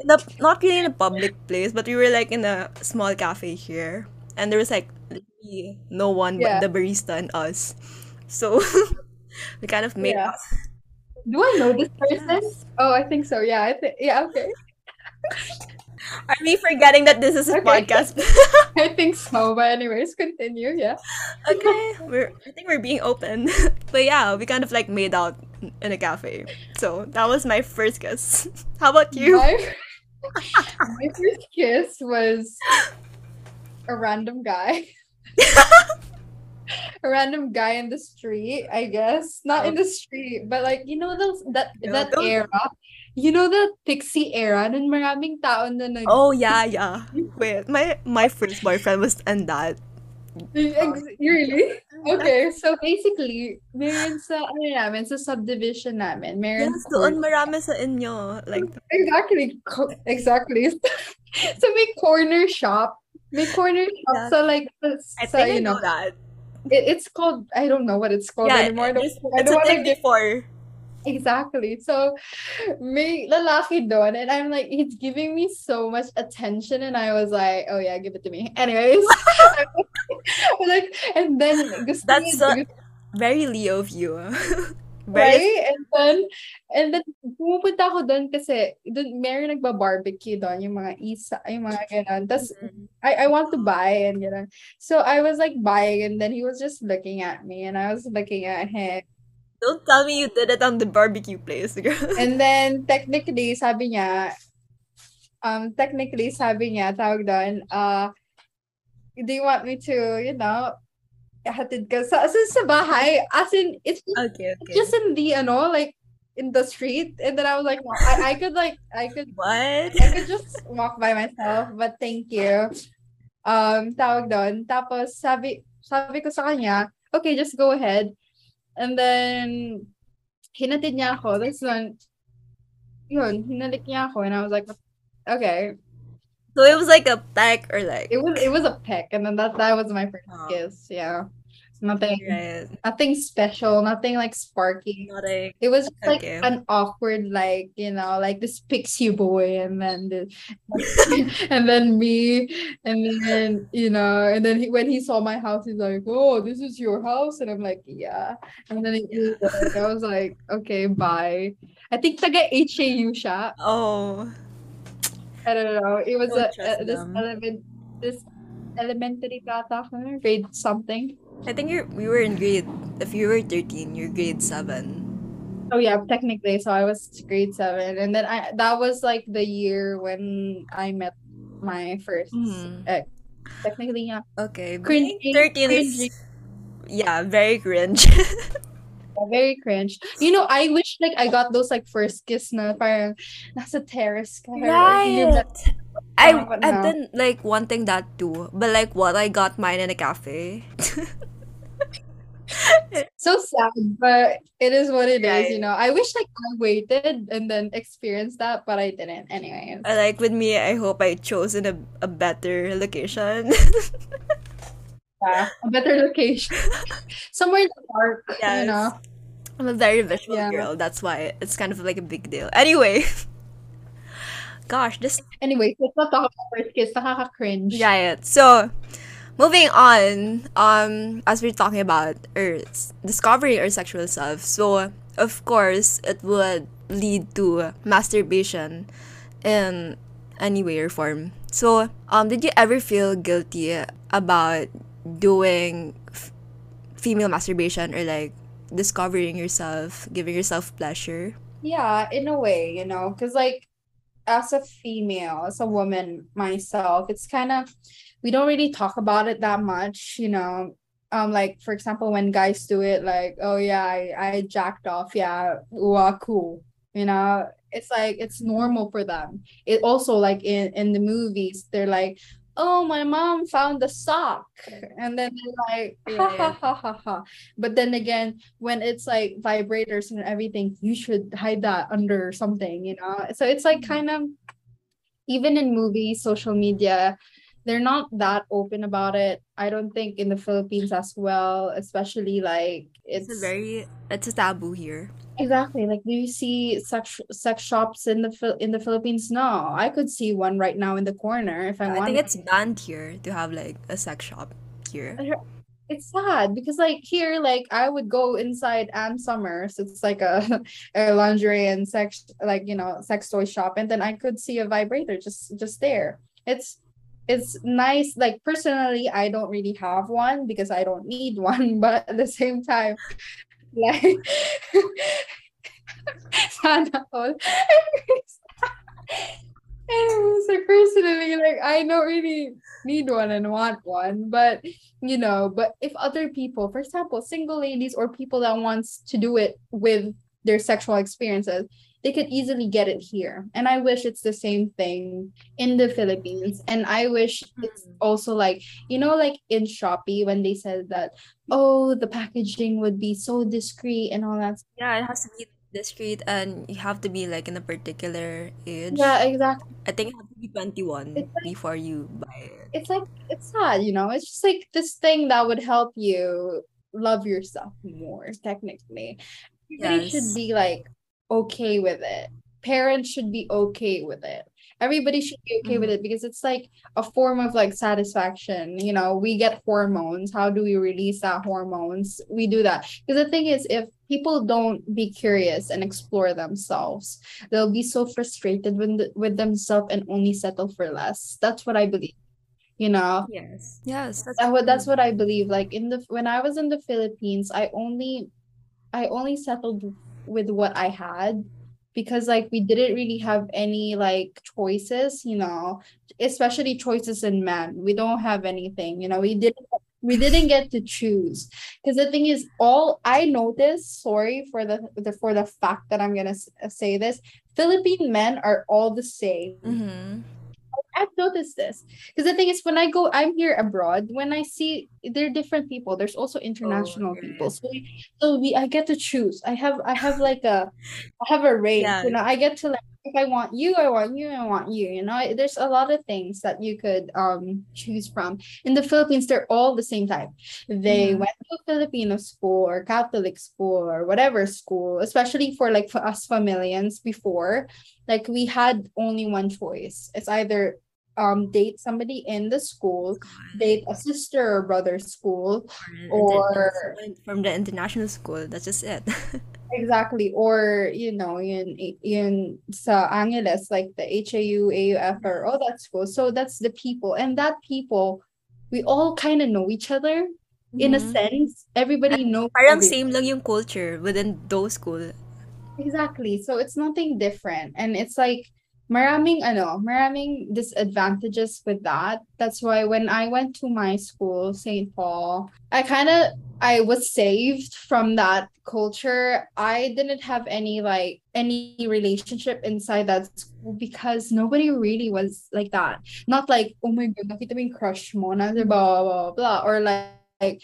in a, not really in a public place, but we were like in a small cafe here, and there was like no one Yeah. but the barista and us. So we kind of made Yeah. Do I know this person? Oh, I think so. Yeah, I think yeah, okay. Are we forgetting that this is a Okay. podcast? I think so. But anyways, continue. Yeah. okay, we're I think we're being open, but yeah, we kind of like made out in a cafe. So that was my first kiss. How about you? My, my first kiss was a random guy. a random guy in the street, I guess. Not in oh. the street, but like you know those that Yeah, that don't- era. You know the pixie era nun maraming tao na nag Oh yeah, yeah. Wait, my my first boyfriend was and that. Really? Okay, so basically, meron sa ano namin, sa subdivision namin, meron Yes, doon marami sa inyo. Like, Exactly. Exactly. so may corner shop. May corner shop. Yeah. So like I so, you know know, that. it, it's called I don't know what it's called Yeah, anymore. I don't, there's- I it's don't a thing get before. Exactly. So me lalaki doon and I'm like he's giving me so much attention and I was like, oh yeah, give it to me. Anyways. Like and then That's so- Very Leo of you. Very Right? And then, and then, pumupunta ako doon kasi doon, meron nagba-barbecue doon, yung mga isa, yung mga ganun. Tapos, mm-hmm. I, I want to buy and ganun. So, I was like buying and then he was just looking at me and I was looking at him. Don't tell me you did it on the barbecue place, girl. And then, technically, sabi niya, um, technically, sabi niya, tawag doon, uh, do you want me to, you know, hatid ka sa, sa, sa bahay? As in, it's just okay, okay. just in the ano like in the street and then I was like I, I could like I could what? I could just walk by myself but thank you um tawag doon tapos sabi sabi ko sa kanya okay just go ahead and then hinatid niya ako. That's when yun hinalik niya ako and I was like okay. So it was like a peck or like it was it was a peck and then that that was my first Oh. kiss yeah nothing right. nothing special nothing like sparky Not like It was just like Okay. an awkward, like you know, like this pixie boy, and then the, and then me, and then you know, and then he, when he saw my house, he's like, "Oh, this is your house," and I'm like, "Yeah," and then he, like, I was like, "Okay, bye." I think it's taga HAU siya. oh I don't know. It was Don't a, a this element this elementary ako, grade something. I think you're we were in grade if you were thirteen, you're grade seven. Oh yeah, technically. So I was grade seven, and then I that was like the year when I met my first Mhm. ex. Technically, yeah. Okay, Cringy, 13 cringy. is yeah, very cringe. Yeah, Very cringe. You know, I wish like I got those like first kiss na parang nasa terrace ka. or you're right. met- I Oh, I've no. been like wanting that too, but like what I got mine in a cafe. So sad, but it is what it is, Right. you know. I wish like I waited and then experienced that, but I didn't. Anyways. Uh, like with me, I hope I chose in a, a better location. Yeah, a better location. Somewhere in the park, you know. I'm a very visual Yeah. girl. That's why it's kind of like a big deal. Anyway, gosh, this Anyway, let's not talk about first kiss. Nakaka-cringe. Right. So, moving on, um, as we're talking about or discovering our sexual self, so of course it would lead to masturbation in any way or form. So, um, did you ever feel guilty about doing f- female masturbation or like discovering yourself, giving yourself pleasure? Yeah, in a way, you know, because like as a female, as a woman myself, it's kind of we don't really talk about it that much, you know. Um, like for example, when guys do it, like, oh yeah, I, I jacked off, yeah, wow, cool. You know, it's like it's normal for them. It also like in in the movies, they're like, oh, my mom found the sock, and then they're like, ha ha ha ha ha. But then again, when it's like vibrators and everything, you should hide that under something, you know? So it's like mm-hmm. kind of even in movies, social media, they're not that open about it. I don't think in the Philippines as well, especially like It's it's a very it's a taboo here. Exactly like do you see sex sex shops in the in the Philippines? No, I could see one right now in the corner if I want. I think it's banned here to have like a sex shop here. it's sad because like here like i would go inside Ann Summers it's like a, a lingerie and sex like you know sex toy shop and then i could see a vibrator just just there it's it's nice like personally i don't really have one because i don't need one but at the same time like sana all Anyways, like personally, like I don't really need one and want one, but you know, but if other people, for example, single ladies or people that wants to do it with their sexual experiences, they could easily get it here. And I wish it's the same thing in the Philippines. And I wish it's hmm. also like, you know, like in Shopee when they said that, oh, the packaging would be so discreet and all that. Yeah, it has to be discreet and you have to be like in a particular age. Yeah, exactly. I think you have to be 21 like- before you buy it. it's like it's sad, you know. It's just like this thing that would help you love yourself more, technically. Everybody should be like okay with it. Parents should be okay with it. Everybody should be okay with mm-hmm. it because it's like a form of like satisfaction. You know, we get hormones. How do we release that hormones? We do that. Because the thing is, if people don't be curious and explore themselves, they'll be so frustrated with, the, with themselves and only settle for less. That's what I believe. You know, Yes. Yes, that's that what that's what I believe. Like in the when I was in the Philippines, I only I only settled with what I had because like we didn't really have any like choices, you know, especially choices in men. We don't have anything, you know, we didn't we didn't get to choose because the thing is all I noticed sorry for the, the for the fact that I'm gonna say this Philippine men are all the same Mm-hmm. I've noticed this because the thing is, when I go, I'm here abroad. When I see there are different people, there's also international right. people. So, we, so we, I get to choose. I have, I have like a, I have a range. You know, I get to like, if I want you, I want you, I want you. You know, there's a lot of things that you could um choose from. In the Philippines, they're all the same type. They Mhm. went to a Filipino school or Catholic school or whatever school, especially for like for us familians before like we had only one choice it's either um date somebody in the school date a sister or brother school or- from the international school. That's just it. exactly or you know in in sa Angeles like the HAU AUF or all that school so that's the people and that people we all kind of know each other in a Mhm. sense everybody knows Parang same lang yung culture within those school. Exactly. So it's nothing different. And it's like maraming ano, maraming disadvantages with that. That's why when I went to my school, St. Paul, I kind of I was saved from that culture. I didn't have any like any relationship inside that school because nobody really was like that. Not like, oh my god, nakita mo crush mo, na blah, blah, blah, blah. Or like, like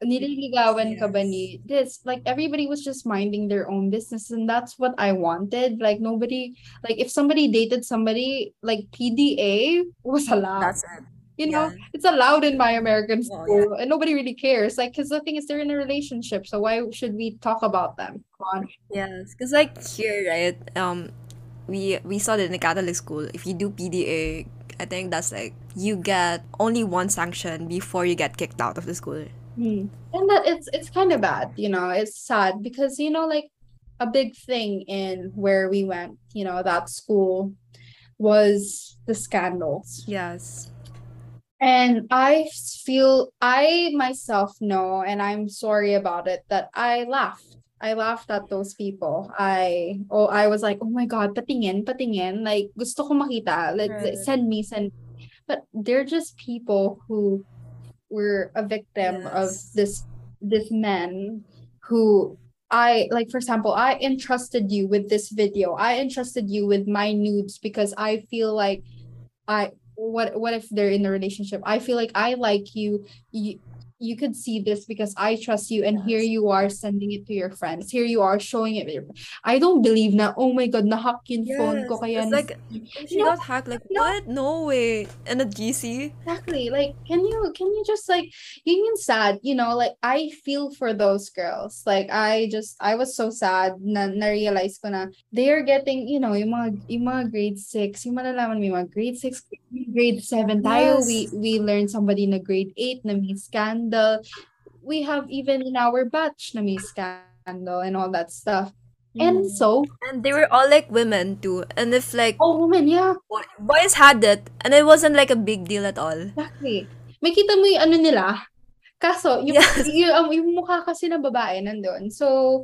nililigawan ka ba ni this like everybody was just minding their own business and that's what I wanted like nobody like if somebody dated somebody like PDA was allowed That's it. you know Yeah. it's allowed in my American Oh, school and nobody really cares like because the thing is they're in a relationship so why should we talk about them Come on. Yes. Because like here, right? Um, we we saw that in the Catholic school. If you do PDA, I think that's like you get only one sanction before you get kicked out of the school. Hmm. and that it's it's kind of bad you know it's sad because you know like a big thing in where we went you know that school was the scandals Yes. And I feel I myself know, and I'm sorry about it, that I laughed. I laughed at those people. I oh I was like, oh my God, patingin, patingin. Like gusto ko makita. Let- Right. send me, send. But they're just people who were a victim of this this man who I like for example, I entrusted you with this video. I entrusted you with my nudes because I feel like I what what if they're in a relationship? I feel like I like you. You you could see this because I trust you, and here you are sending it to your friends. Here you are showing it. I don't believe na, oh my God, nahack yung phone ko kaya It's like she No, got hacked. Like no. what? No way. And a GC. Exactly. Like, can you can you just like yun yung sad, you know, like I feel for those girls. Like I just I was so sad na na-realize ko na they are getting, you know, yung mga yung mga grade 6, yung malalaman mo yung mga grade 6, grade 7 tayo, we Yes. we learned somebody na grade 8 na may scandal. The we have even in our batch na may scandal and all that stuff. And Mm. so, And they were all like women too. And if like oh woman, yeah, boys had it, and it wasn't like a big deal at all. Exactly. May kita mo yung ano nila. Kaso, yung, Yes. yung, um, yung mukha kasi na babae nandun. So,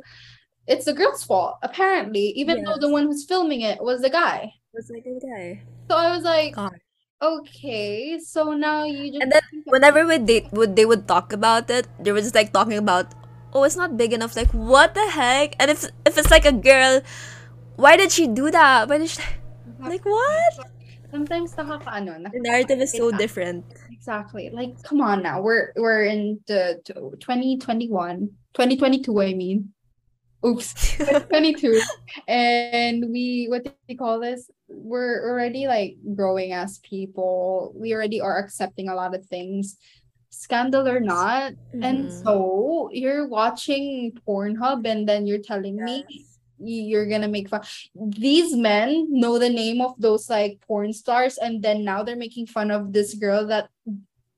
it's the girl's fault, apparently, even though the one who's filming it was the guy. It was like a guy. So I was like, God. Okay, so now you just And then whenever we date would they would talk about it, they were just like talking about, oh, it's not big enough. Like what the heck? And if if it's like a girl, why did she do that? Why did she like what? sometimes nakakaano, The narrative is so different. Exactly. Like, come on now. We're we're in the t- 2021, 2022, I mean. Oops. 22 And we what do you call this? We're already like growing as people. We already are accepting a lot of things. Scandal or not. And Mhm. so you're watching Pornhub and then you're telling me Yes. y- you're gonna make fun. These men know the name of those like porn stars, and then now they're making fun of this girl that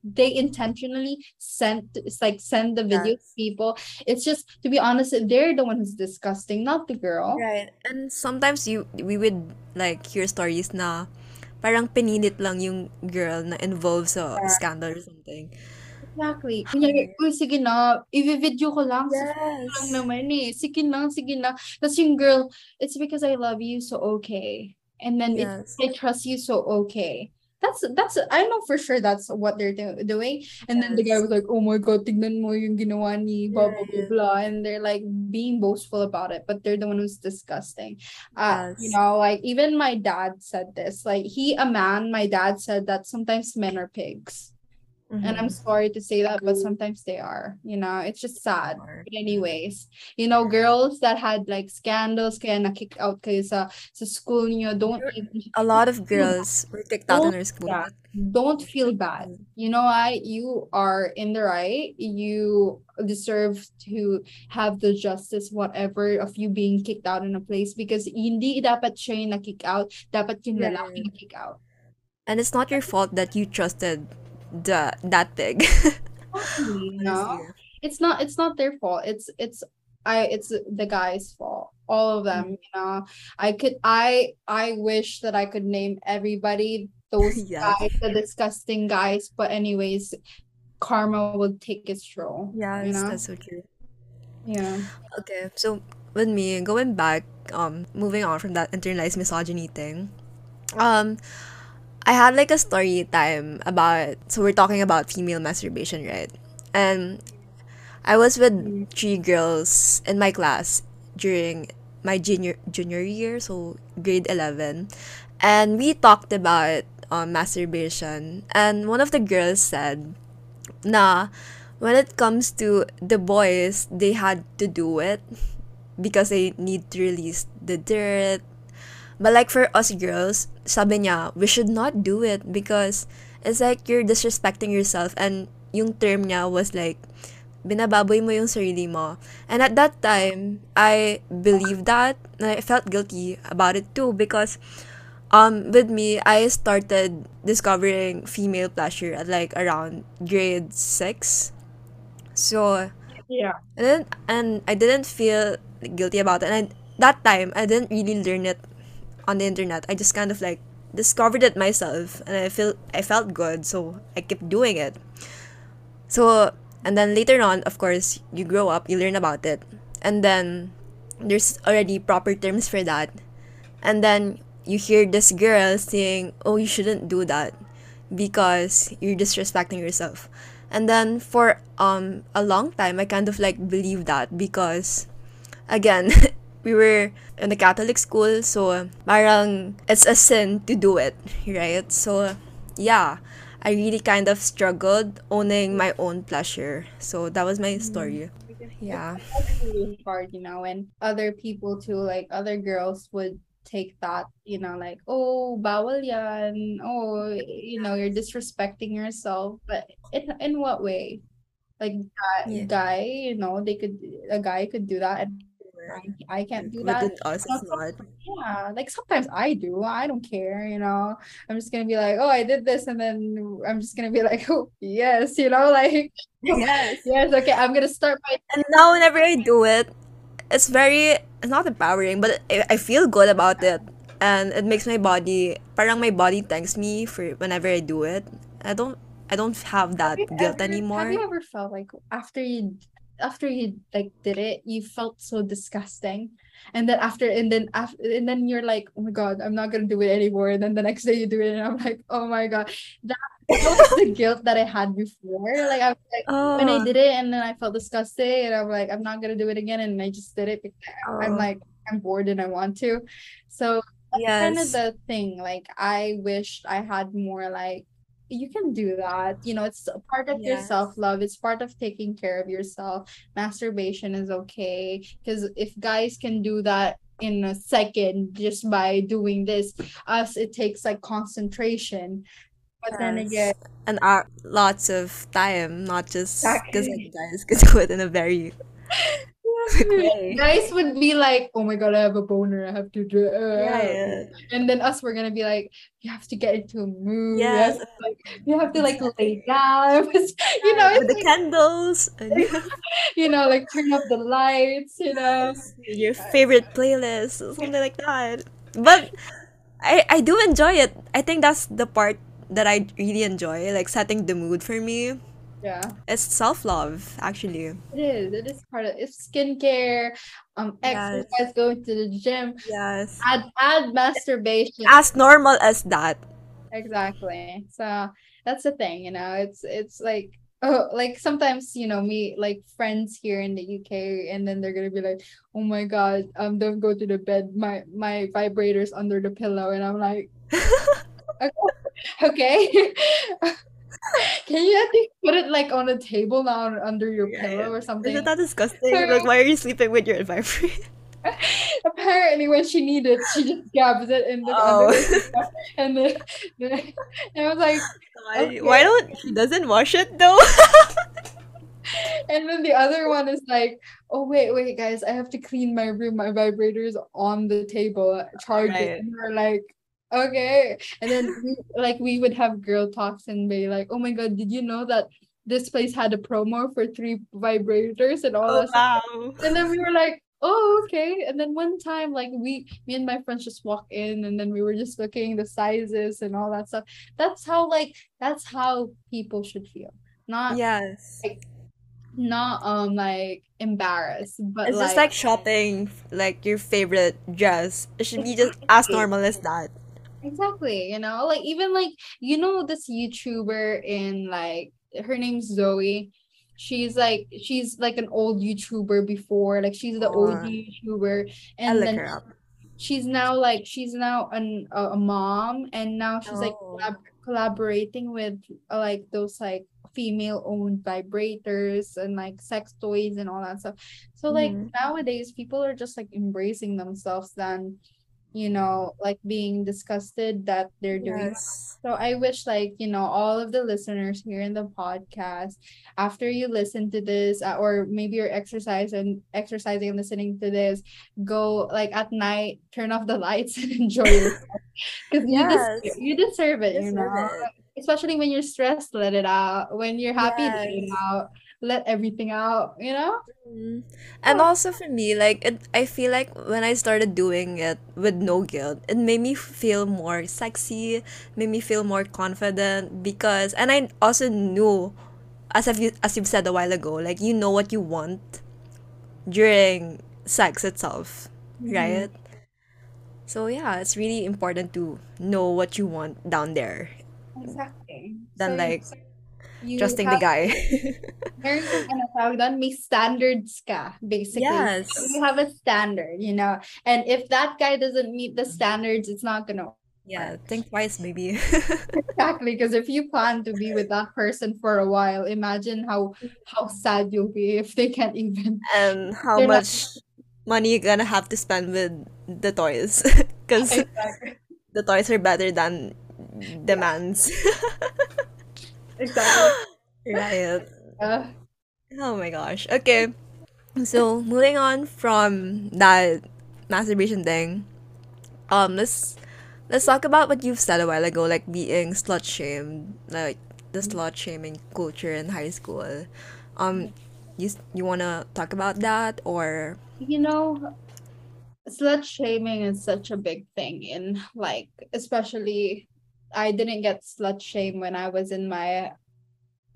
they intentionally sent. It's like send the video to Yes. people. It's just to be honest, they're the one who's disgusting, not the girl. Right. And sometimes you we would like hear stories na parang pinilit lang yung girl na involved sa Yeah. scandal or something. Exactly. Kunyari, uy, sige na, i-video ko lang. Yes. lang naman eh. Sige na, sige na. Tapos yung girl, it's because I love you, so okay. And then Yes. I trust you, so okay. That's that's I know for sure that's what they're do- doing. And then the guy was like, "Oh my God, tignan mo yung ginawa ni blah blah blah blah," and they're like being boastful about it, but they're the one who's disgusting. Uh, you know, like even my dad said this. Like he a man, my dad said that sometimes men are pigs. And I'm Mhm. sorry to say that, but sometimes they are. You know, it's just sad. But anyways, you know, girls that had like scandals kaya na-kick out kayo sa, sa school niyo, don't even A lot of girls were kicked out in Don't school. yeah, don't feel bad. You know I You are in the right. You deserve to have the justice, whatever, of you being kicked out in a place because hindi dapat siya yung na-kick out. Dapat yung lalaki na-kick out. And it's not your fault that you trusted the that pig. Exactly, you know? Honestly. it's not it's not their fault it's it's i it's the guy's fault all of them you know i could i i wish that i could name everybody those guys the disgusting guys but anyways karma will take its toll Yeah, you know that's so true. yeah Okay, so with me going back, um, moving on from that internalized misogyny thing, um, I had like a story time about. So we're talking about female masturbation, right? And I was with three girls in my class during my junior junior year, so grade eleven, and we talked about um, masturbation. And one of the girls said, "Nah, when it comes to the boys, they had to do it because they need to release the dirt. But like for us girls, sabi niya, we should not do it because it's like you're disrespecting yourself and yung term niya was like binababoy mo yung sarili mo. And at that time, I believed that and I felt guilty about it too because um with me, I started discovering female pleasure at like around grade 6. So, Yeah. and then, and I didn't feel guilty about it. And that time, I didn't really learn it on the internet. I just kind of like discovered it myself, and I feel I felt good, so I kept doing it. So, and then later on, of course, you grow up, you learn about it, and then there's already proper terms for that, and then you hear this girl saying, "Oh, you shouldn't do that," because you're disrespecting yourself. And then for um a long time, I kind of like believed that because again, we were in a Catholic school, so parang it's a sin to do it, right? So yeah, I really kind of struggled owning my own pleasure. So that was my story. Mm. Yeah. It's really hard, you know, and other people too, like other girls would take that, you know, like, oh, bawal yan. Oh, you know, you're disrespecting yourself. But in in what way? Like that Yeah. guy, you know, they could a guy could do that and I, I can't do But that. with us, it's not. Yeah, like sometimes I do. I don't care, you know. I'm just gonna be like, oh, I did this, and then I'm just gonna be like, oh, yes, you know, like, oh, Yes. yes, okay, I'm gonna start my And now whenever I do it, it's very it's not empowering, but I, I feel good about it. And it makes my body parang my body thanks me for whenever I do it. I don't I don't have that Have guilt ever, anymore. have you ever felt like after you after you like did it, you felt so disgusting, and then after and then after and then you're like, oh my god, I'm not gonna do it anymore. And then the next day you do it, and I'm like, oh my god, that, that was the guilt that I had before. Like I was like oh. when I Oh, did it, and then I felt disgusting, and I'm like, I'm not gonna do it again, and I just did it because I'm oh, like I'm bored and I want to. So that's kind of the thing. Like I wished I had more like you can do that. You know, it's part of your self-love. It's part of taking care of yourself. Masturbation is okay because if guys can do that in a second just by doing this, us it takes like concentration. But then again, And uh, lots of time, not just because exactly. guys could do it in a very Guys would be like, "Oh my god, I have a boner. I have to do." Yeah, yeah. and then us, we're gonna be like, "You have to get into a mood. You have to like, you have to like lay down. You know, With the like candles and you know, like turn up the lights. You know, your favorite playlist, something like that. But I I do enjoy it. I think that's the part that I really enjoy, like setting the mood for me. Yeah, It's self-love, actually. it is. It is part of it's skincare, um, Yes. exercise, going to the gym, Yes. add add masturbation. As normal as that. Exactly. So that's the thing, you know, it's it's like oh like sometimes, you know, me like friends here in the UK and then they're gonna be like, Oh my God, um don't go to the bed. My my vibrator's under the pillow and I'm like, okay. Can you at least put it like on a table now under your Right. pillow or something? Isn't that disgusting? So Like, why are you sleeping with your vibrator? apparently when she needed she just grabs it and then Oh. under and then, and I was like Why, why don't she doesn't wash it though? And then the other one is like, oh wait, wait, guys, I have to clean my room. My vibrator's on the table, uh, charging. Right. And we're like, okay. And then we, like we would have girl talks and be like, oh my god, did you know that this place had a promo for three vibrators and all Oh that stuff? wow. And then we were like, oh okay. And then one time, like we, me and my friends just walk in, and then we were just looking the sizes and all that stuff. That's how like that's how people should feel. Not Yes. like not um like embarrassed, but It's just like like shopping like your favorite dress. It should be just as normal as that. Exactly, you know, like even like you know this YouTuber in like her name's Zoe. She's like she's like an old YouTuber before, like she's the Oh, YouTuber, and then she's now like she's now an a, a mom, and now she's like Oh. collab collaborating with uh, like those like female-owned vibrators and like sex toys and all that stuff. So like hmm nowadays people are just like embracing themselves than you know, like being disgusted that they're doing. Yes. So I wish like, you know, all of the listeners here in the podcast, after you listen to this, uh, or maybe you're exercising, exercising and listening to this, go like at night, turn off the lights and enjoy yourself. Because you deserve, you deserve it, you Deserve know. it. Especially when you're stressed, let it out. When you're happy, let it out. Let everything out, you know? Mm. And also for me, like it, I feel like when I started doing it with no guilt, it made me feel more sexy, made me feel more confident because, and I also knew, as you as you've said a while ago, like you know what you want during sex itself, Mm-hmm. right? So yeah, it's really important to know what you want down there Exactly. than So like you trusting the have guy. Meron kang ano tawag doon, may standards ka, basically. Yes. You have a standard, you know. And if that guy doesn't meet the standards, it's not gonna Yeah, think twice maybe. Exactly, because if you plan to be with that person for a while, imagine how how sad you'll be if they can't even and how they're not much money you're gonna have to spend with the toys because exactly the toys are better than yeah, demands exactly. right Uh, oh my gosh. Okay. So moving on from that masturbation thing um let's let's talk about what you've said a while ago like being slut shamed like the slut shaming culture in high school. Um you you want to talk about that or? You know, slut shaming is such a big thing in like especially I didn't get slut shame when I was in my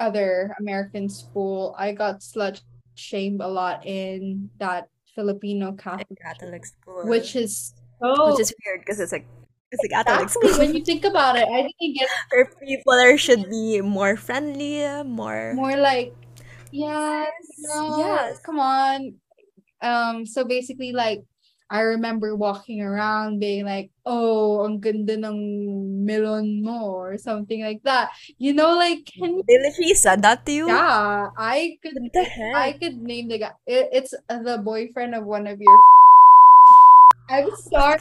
other American school. I got slut shamed a lot in that Filipino Catholic Catholic school, which is which is weird because it's like it's a Catholic exactly school. when you think about it, I didn't get Where people are should be more friendly, more more like, yes, yes, no, yes. come on. Um, so basically, like, I remember walking around being like, oh, ang ganda ng melon mo, or something like that. You know, like, can said that to you. yeah, I could the I could name the guy. It, it's the boyfriend of one of your. I'm sorry.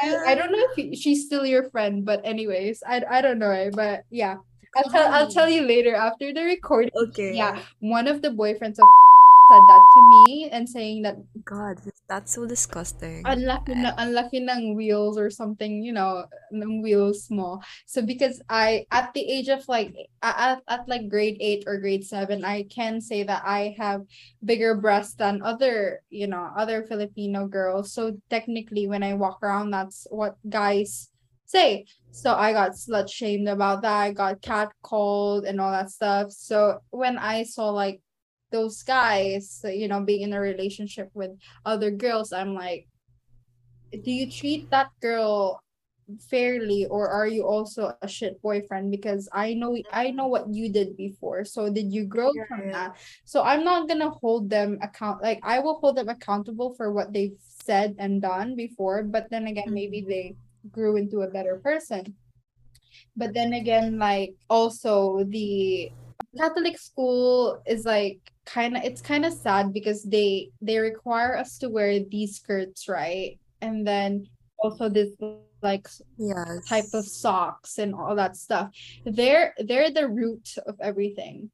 I, I don't know if he- she's still your friend, but anyways, I I don't know, eh, but yeah. I'll tell I'll tell you later after the recording. Okay. Yeah, one of the boyfriends of said that to me and saying that God, that's so disgusting. unlucky na unlucky ng wheels or something, you know, ng wheels mo. So because I at the age of like at, at like grade 8 or grade 7, I can say that I have bigger breasts than other, you know, other Filipino girls. So technically when I walk around that's what guys say. So I got slut shamed about that. I got catcalled and all that stuff. So when I saw like those guys, you know, being in a relationship with other girls, I'm like, do you treat that girl fairly or are you also a shit boyfriend because i know i know what you did before so did you grow from Right. that so i'm not gonna hold them account like i will hold them accountable for what they've said and done before but then again maybe Mhm. they grew into a better person but then again like also the catholic school is like kind of it's kind of sad because they they require us to wear these skirts right? And then also this like s- type of socks and all that stuff. They're they're the root of everything.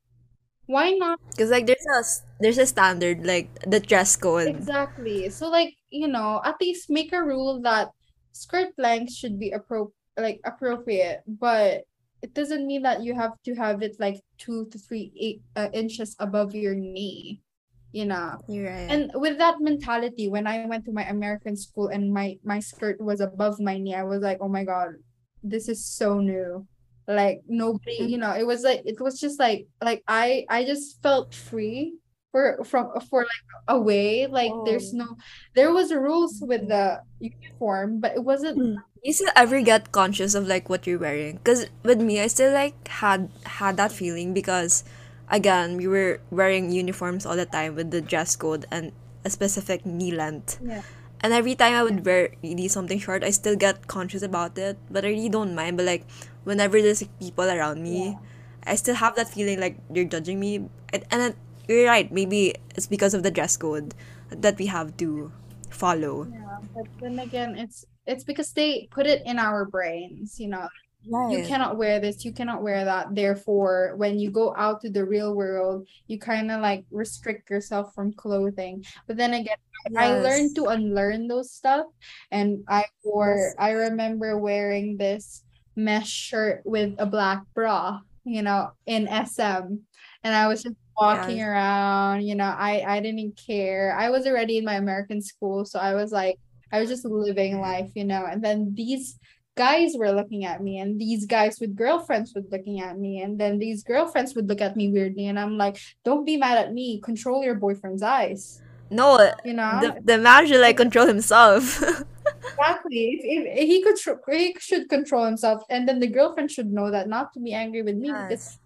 Why not? Because like there's a there's a standard like the dress code. exactly. So like you know at least make a rule that skirt length should be appro like appropriate but it doesn't mean that you have to have it like two to three eight uh, inches above your knee you know. Right. and with that mentality when i went to my american school and my my skirt was above my knee i was like oh my god this is so new. Like nobody you know it was like it was just like like i i just felt free for from for like a way like there's Oh. no there was rules with the uniform but it wasn't Mm. You still ever get conscious of like what you're wearing? Cause with me, I still like had had that feeling because, again, we were wearing uniforms all the time with the dress code and a specific knee length. yeah And every time I would wear really something short, I still get conscious about it. But I really don't mind. But like whenever there's like, people around me, I still have that feeling like they're judging me. And, and then, you're right. Maybe it's because of the dress code that we have to follow. yeah but then again it's it's because they put it in our brains you know you cannot wear this you cannot wear that therefore when you go out to the real world you kind of like restrict yourself from clothing but then again I learned to unlearn those stuff and I wore Yes. I remember wearing this mesh shirt with a black bra you know in SM and I was just walking Yes. around you know I I didn't care I was already in my American school so I was like I was just living life you know and then these guys were looking at me and these guys with girlfriends were looking at me and then these girlfriends would look at me weirdly and I'm like don't be mad at me control your boyfriend's eyes No, uh, you know the the man should like control himself. exactly if, if he could he should control himself and then the girlfriend should know that not to be angry with me because Yes.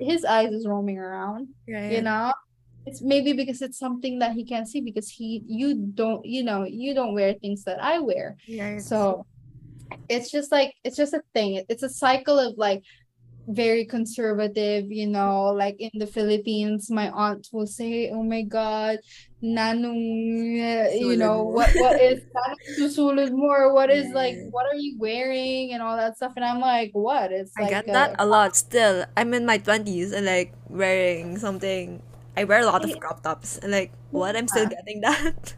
His eyes is roaming around you know? It's maybe because it's something that he can't see because he you don't you know you don't wear things that I wear. Right. so it's just like it's just a thing. It's a cycle of like very conservative you know like in the Philippines my aunt will say oh my god nanong uh, you know what what is susulod mo or what is like what are you wearing and all that stuff and I'm like what it's like, I get that a lot still. I'm in my 20s and like wearing something. I wear a lot of crop tops and like what? I'm still getting that.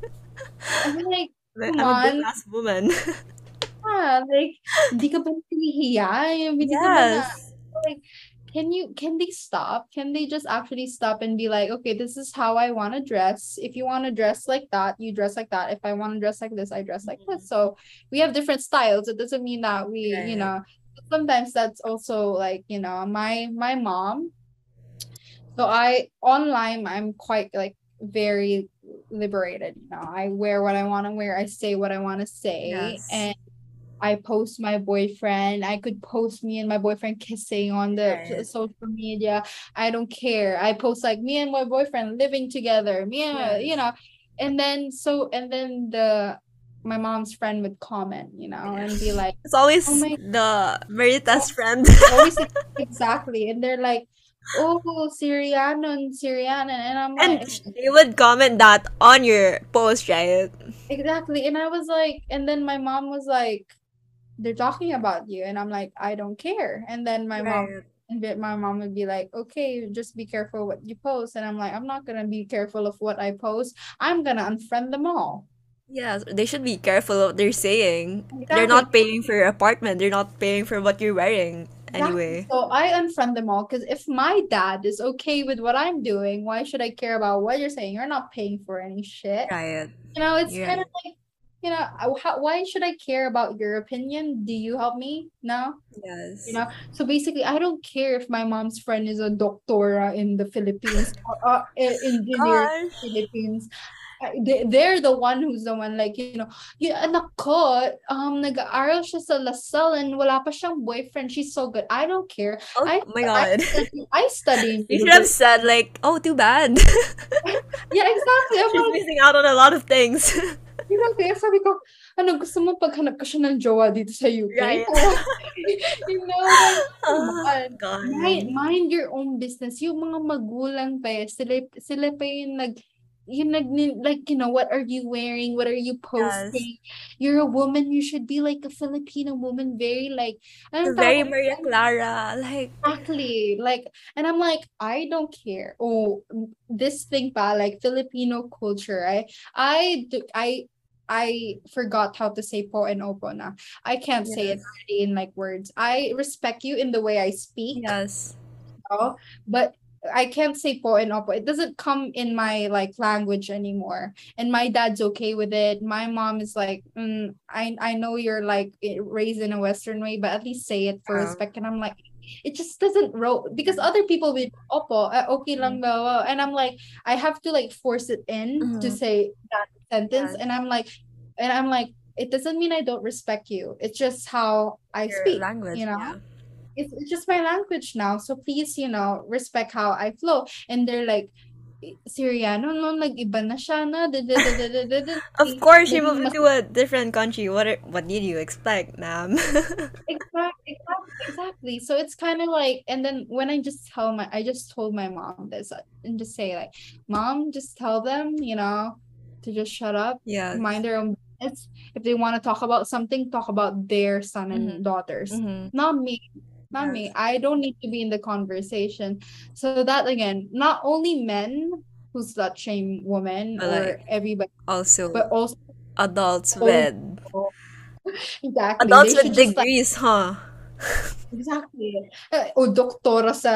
I'm like come I'm a ass woman. ah, like hindi ka ba nahihiya hindi ka na yes. Like can you can they stop? Can they just actually stop and be like okay this is how i want to dress. If you want to dress like that you dress like that. If i want to dress like this i dress like this. Mm-hmm. So we have different styles. It doesn't mean that we you Right. know sometimes that's also like you know my my mom. So i online i'm quite like very liberated you know. I wear what i want to wear. I say what i want to say. Yes. and I post my boyfriend. I could post me and my boyfriend kissing on the Right. social media. I don't care. I post like me and my boyfriend living together. Me and uh, you know, and then so and then the my mom's friend would comment, you know, and be like, It's always "Oh my the Marita's oh, friend. always exactly," and they're like, "Oh, Syriano and Syriana," and I'm and like, mm. they would comment that on your post, right? exactly, and I was like, and then my mom was like, "They're talking about you," and I'm like, "I don't care," and then my mom Right. And my mom would be like, okay, just be careful what you post. And I'm like, I'm not gonna be careful of what I post. I'm gonna unfriend them all. Yes, they should be careful of what they're saying. Exactly. They're not paying for your apartment. They're not paying for what you're wearing anyway. So I unfriend them all because if my dad is okay with what I'm doing, why should I care about what you're saying? You're not paying for any shit. Right. You know, it's kind of like, you know, how, why should I care about your opinion? Do you help me? No? Yes. You know, so basically, I don't care if my mom's friend is a doctora in the Philippines or uh, engineer in the Philippines. They, they're the one who's the one like, you know, yung anak ko, um, nag-aaral siya sa LaSalle and wala pa siyang boyfriend. She's so good. I don't care. Oh I my I god. study, I study You should have said like, oh, too bad. Yeah, exactly. I'm She's like, missing out on a lot of things. exactly. Sabi ko, ano, gusto mo paghanap ka siya ng jowa dito sa UK? Right. you know, like, Oh on. god. Mind, mind your own business. Yung mga magulang pa eh, sila, sila pa yung nag, yung nag, like, you know, what are you wearing? What are you Yes. posting? You're a woman, you should be like a Filipino woman, very like, anong Very tawag Maria? Clara. Like, Exactly. Like, and I'm like, I don't care. Oh, this thing pa, like Filipino culture. I, I, do, I, I forgot how to say po and opo na. I can't say it already in like words. I respect you in the way I speak, Yes. no? but I can't say po and opo. It doesn't come in my like language anymore. And my dad's okay with it. My mom is like, mm, I I know you're like raised in a Western way, but at least say it for respect. And I'm like, it just doesn't roll because other people with opo, uh, okay lang Mm. daw. And I'm like, I have to like force it in to Mhm. say that sentence. Yes. And I'm like, and I'm like, it doesn't mean I don't respect you. It's just how I Your speak, language, you know? yeah. it's, it's just my language now. So please, you know, respect how I flow. And they're like, Syriano, no, like iba na siya na. da- da- da- da- da- da- da." Of course, she Naging moved to a different country. What are, what did you expect, ma'am? Exactly, exactly, exactly. So it's kind of like, and then when I just tell my, I just told my mom this uh, and just say like, mom, just tell them, you know, to just shut up, yeah. mind their own business. If they want to talk about something, talk about their son and Mhm. daughters, hmm not me. Not me. I don't need to be in the conversation. So that again, not only men who slut shame women But, or like, everybody, Also, but also adults with exactly adults with just, like, degrees, huh? Exactly. Uh, o doktora sa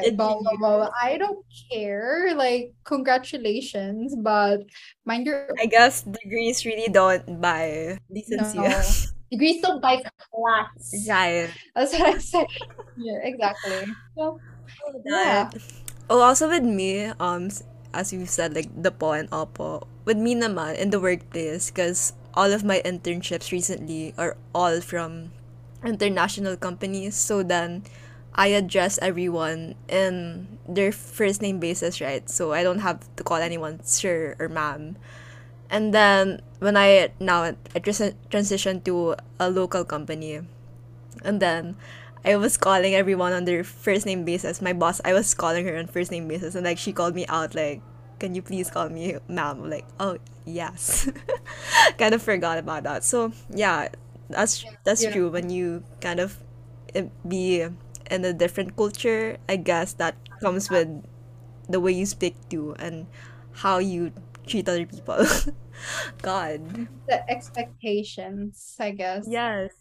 Right. blah. I don't care. Like, congratulations, but mind your I guess degrees really don't buy decency. no. Degrees don't buy class. right. That's what I said. Yeah, exactly. So, yeah. Oh, also with me, um, as you said, like the po and opo. With me naman in the workplace, because all of my internships recently are all from international companies. So then, I address everyone in their first name basis, right? So I don't have to call anyone sir or ma'am. And then when I now I to a local company, and then I was calling everyone on their first name basis. My boss, I was calling her on first name basis, and like she called me out, like, "Can you please call me ma'am?" I'm like, oh yes, kind of forgot about that. So yeah, that's that's Yeah. true. When you kind of eh, be in a different culture, I guess that comes with the way you speak to and how you treat other people. God. The expectations, I guess. Yes.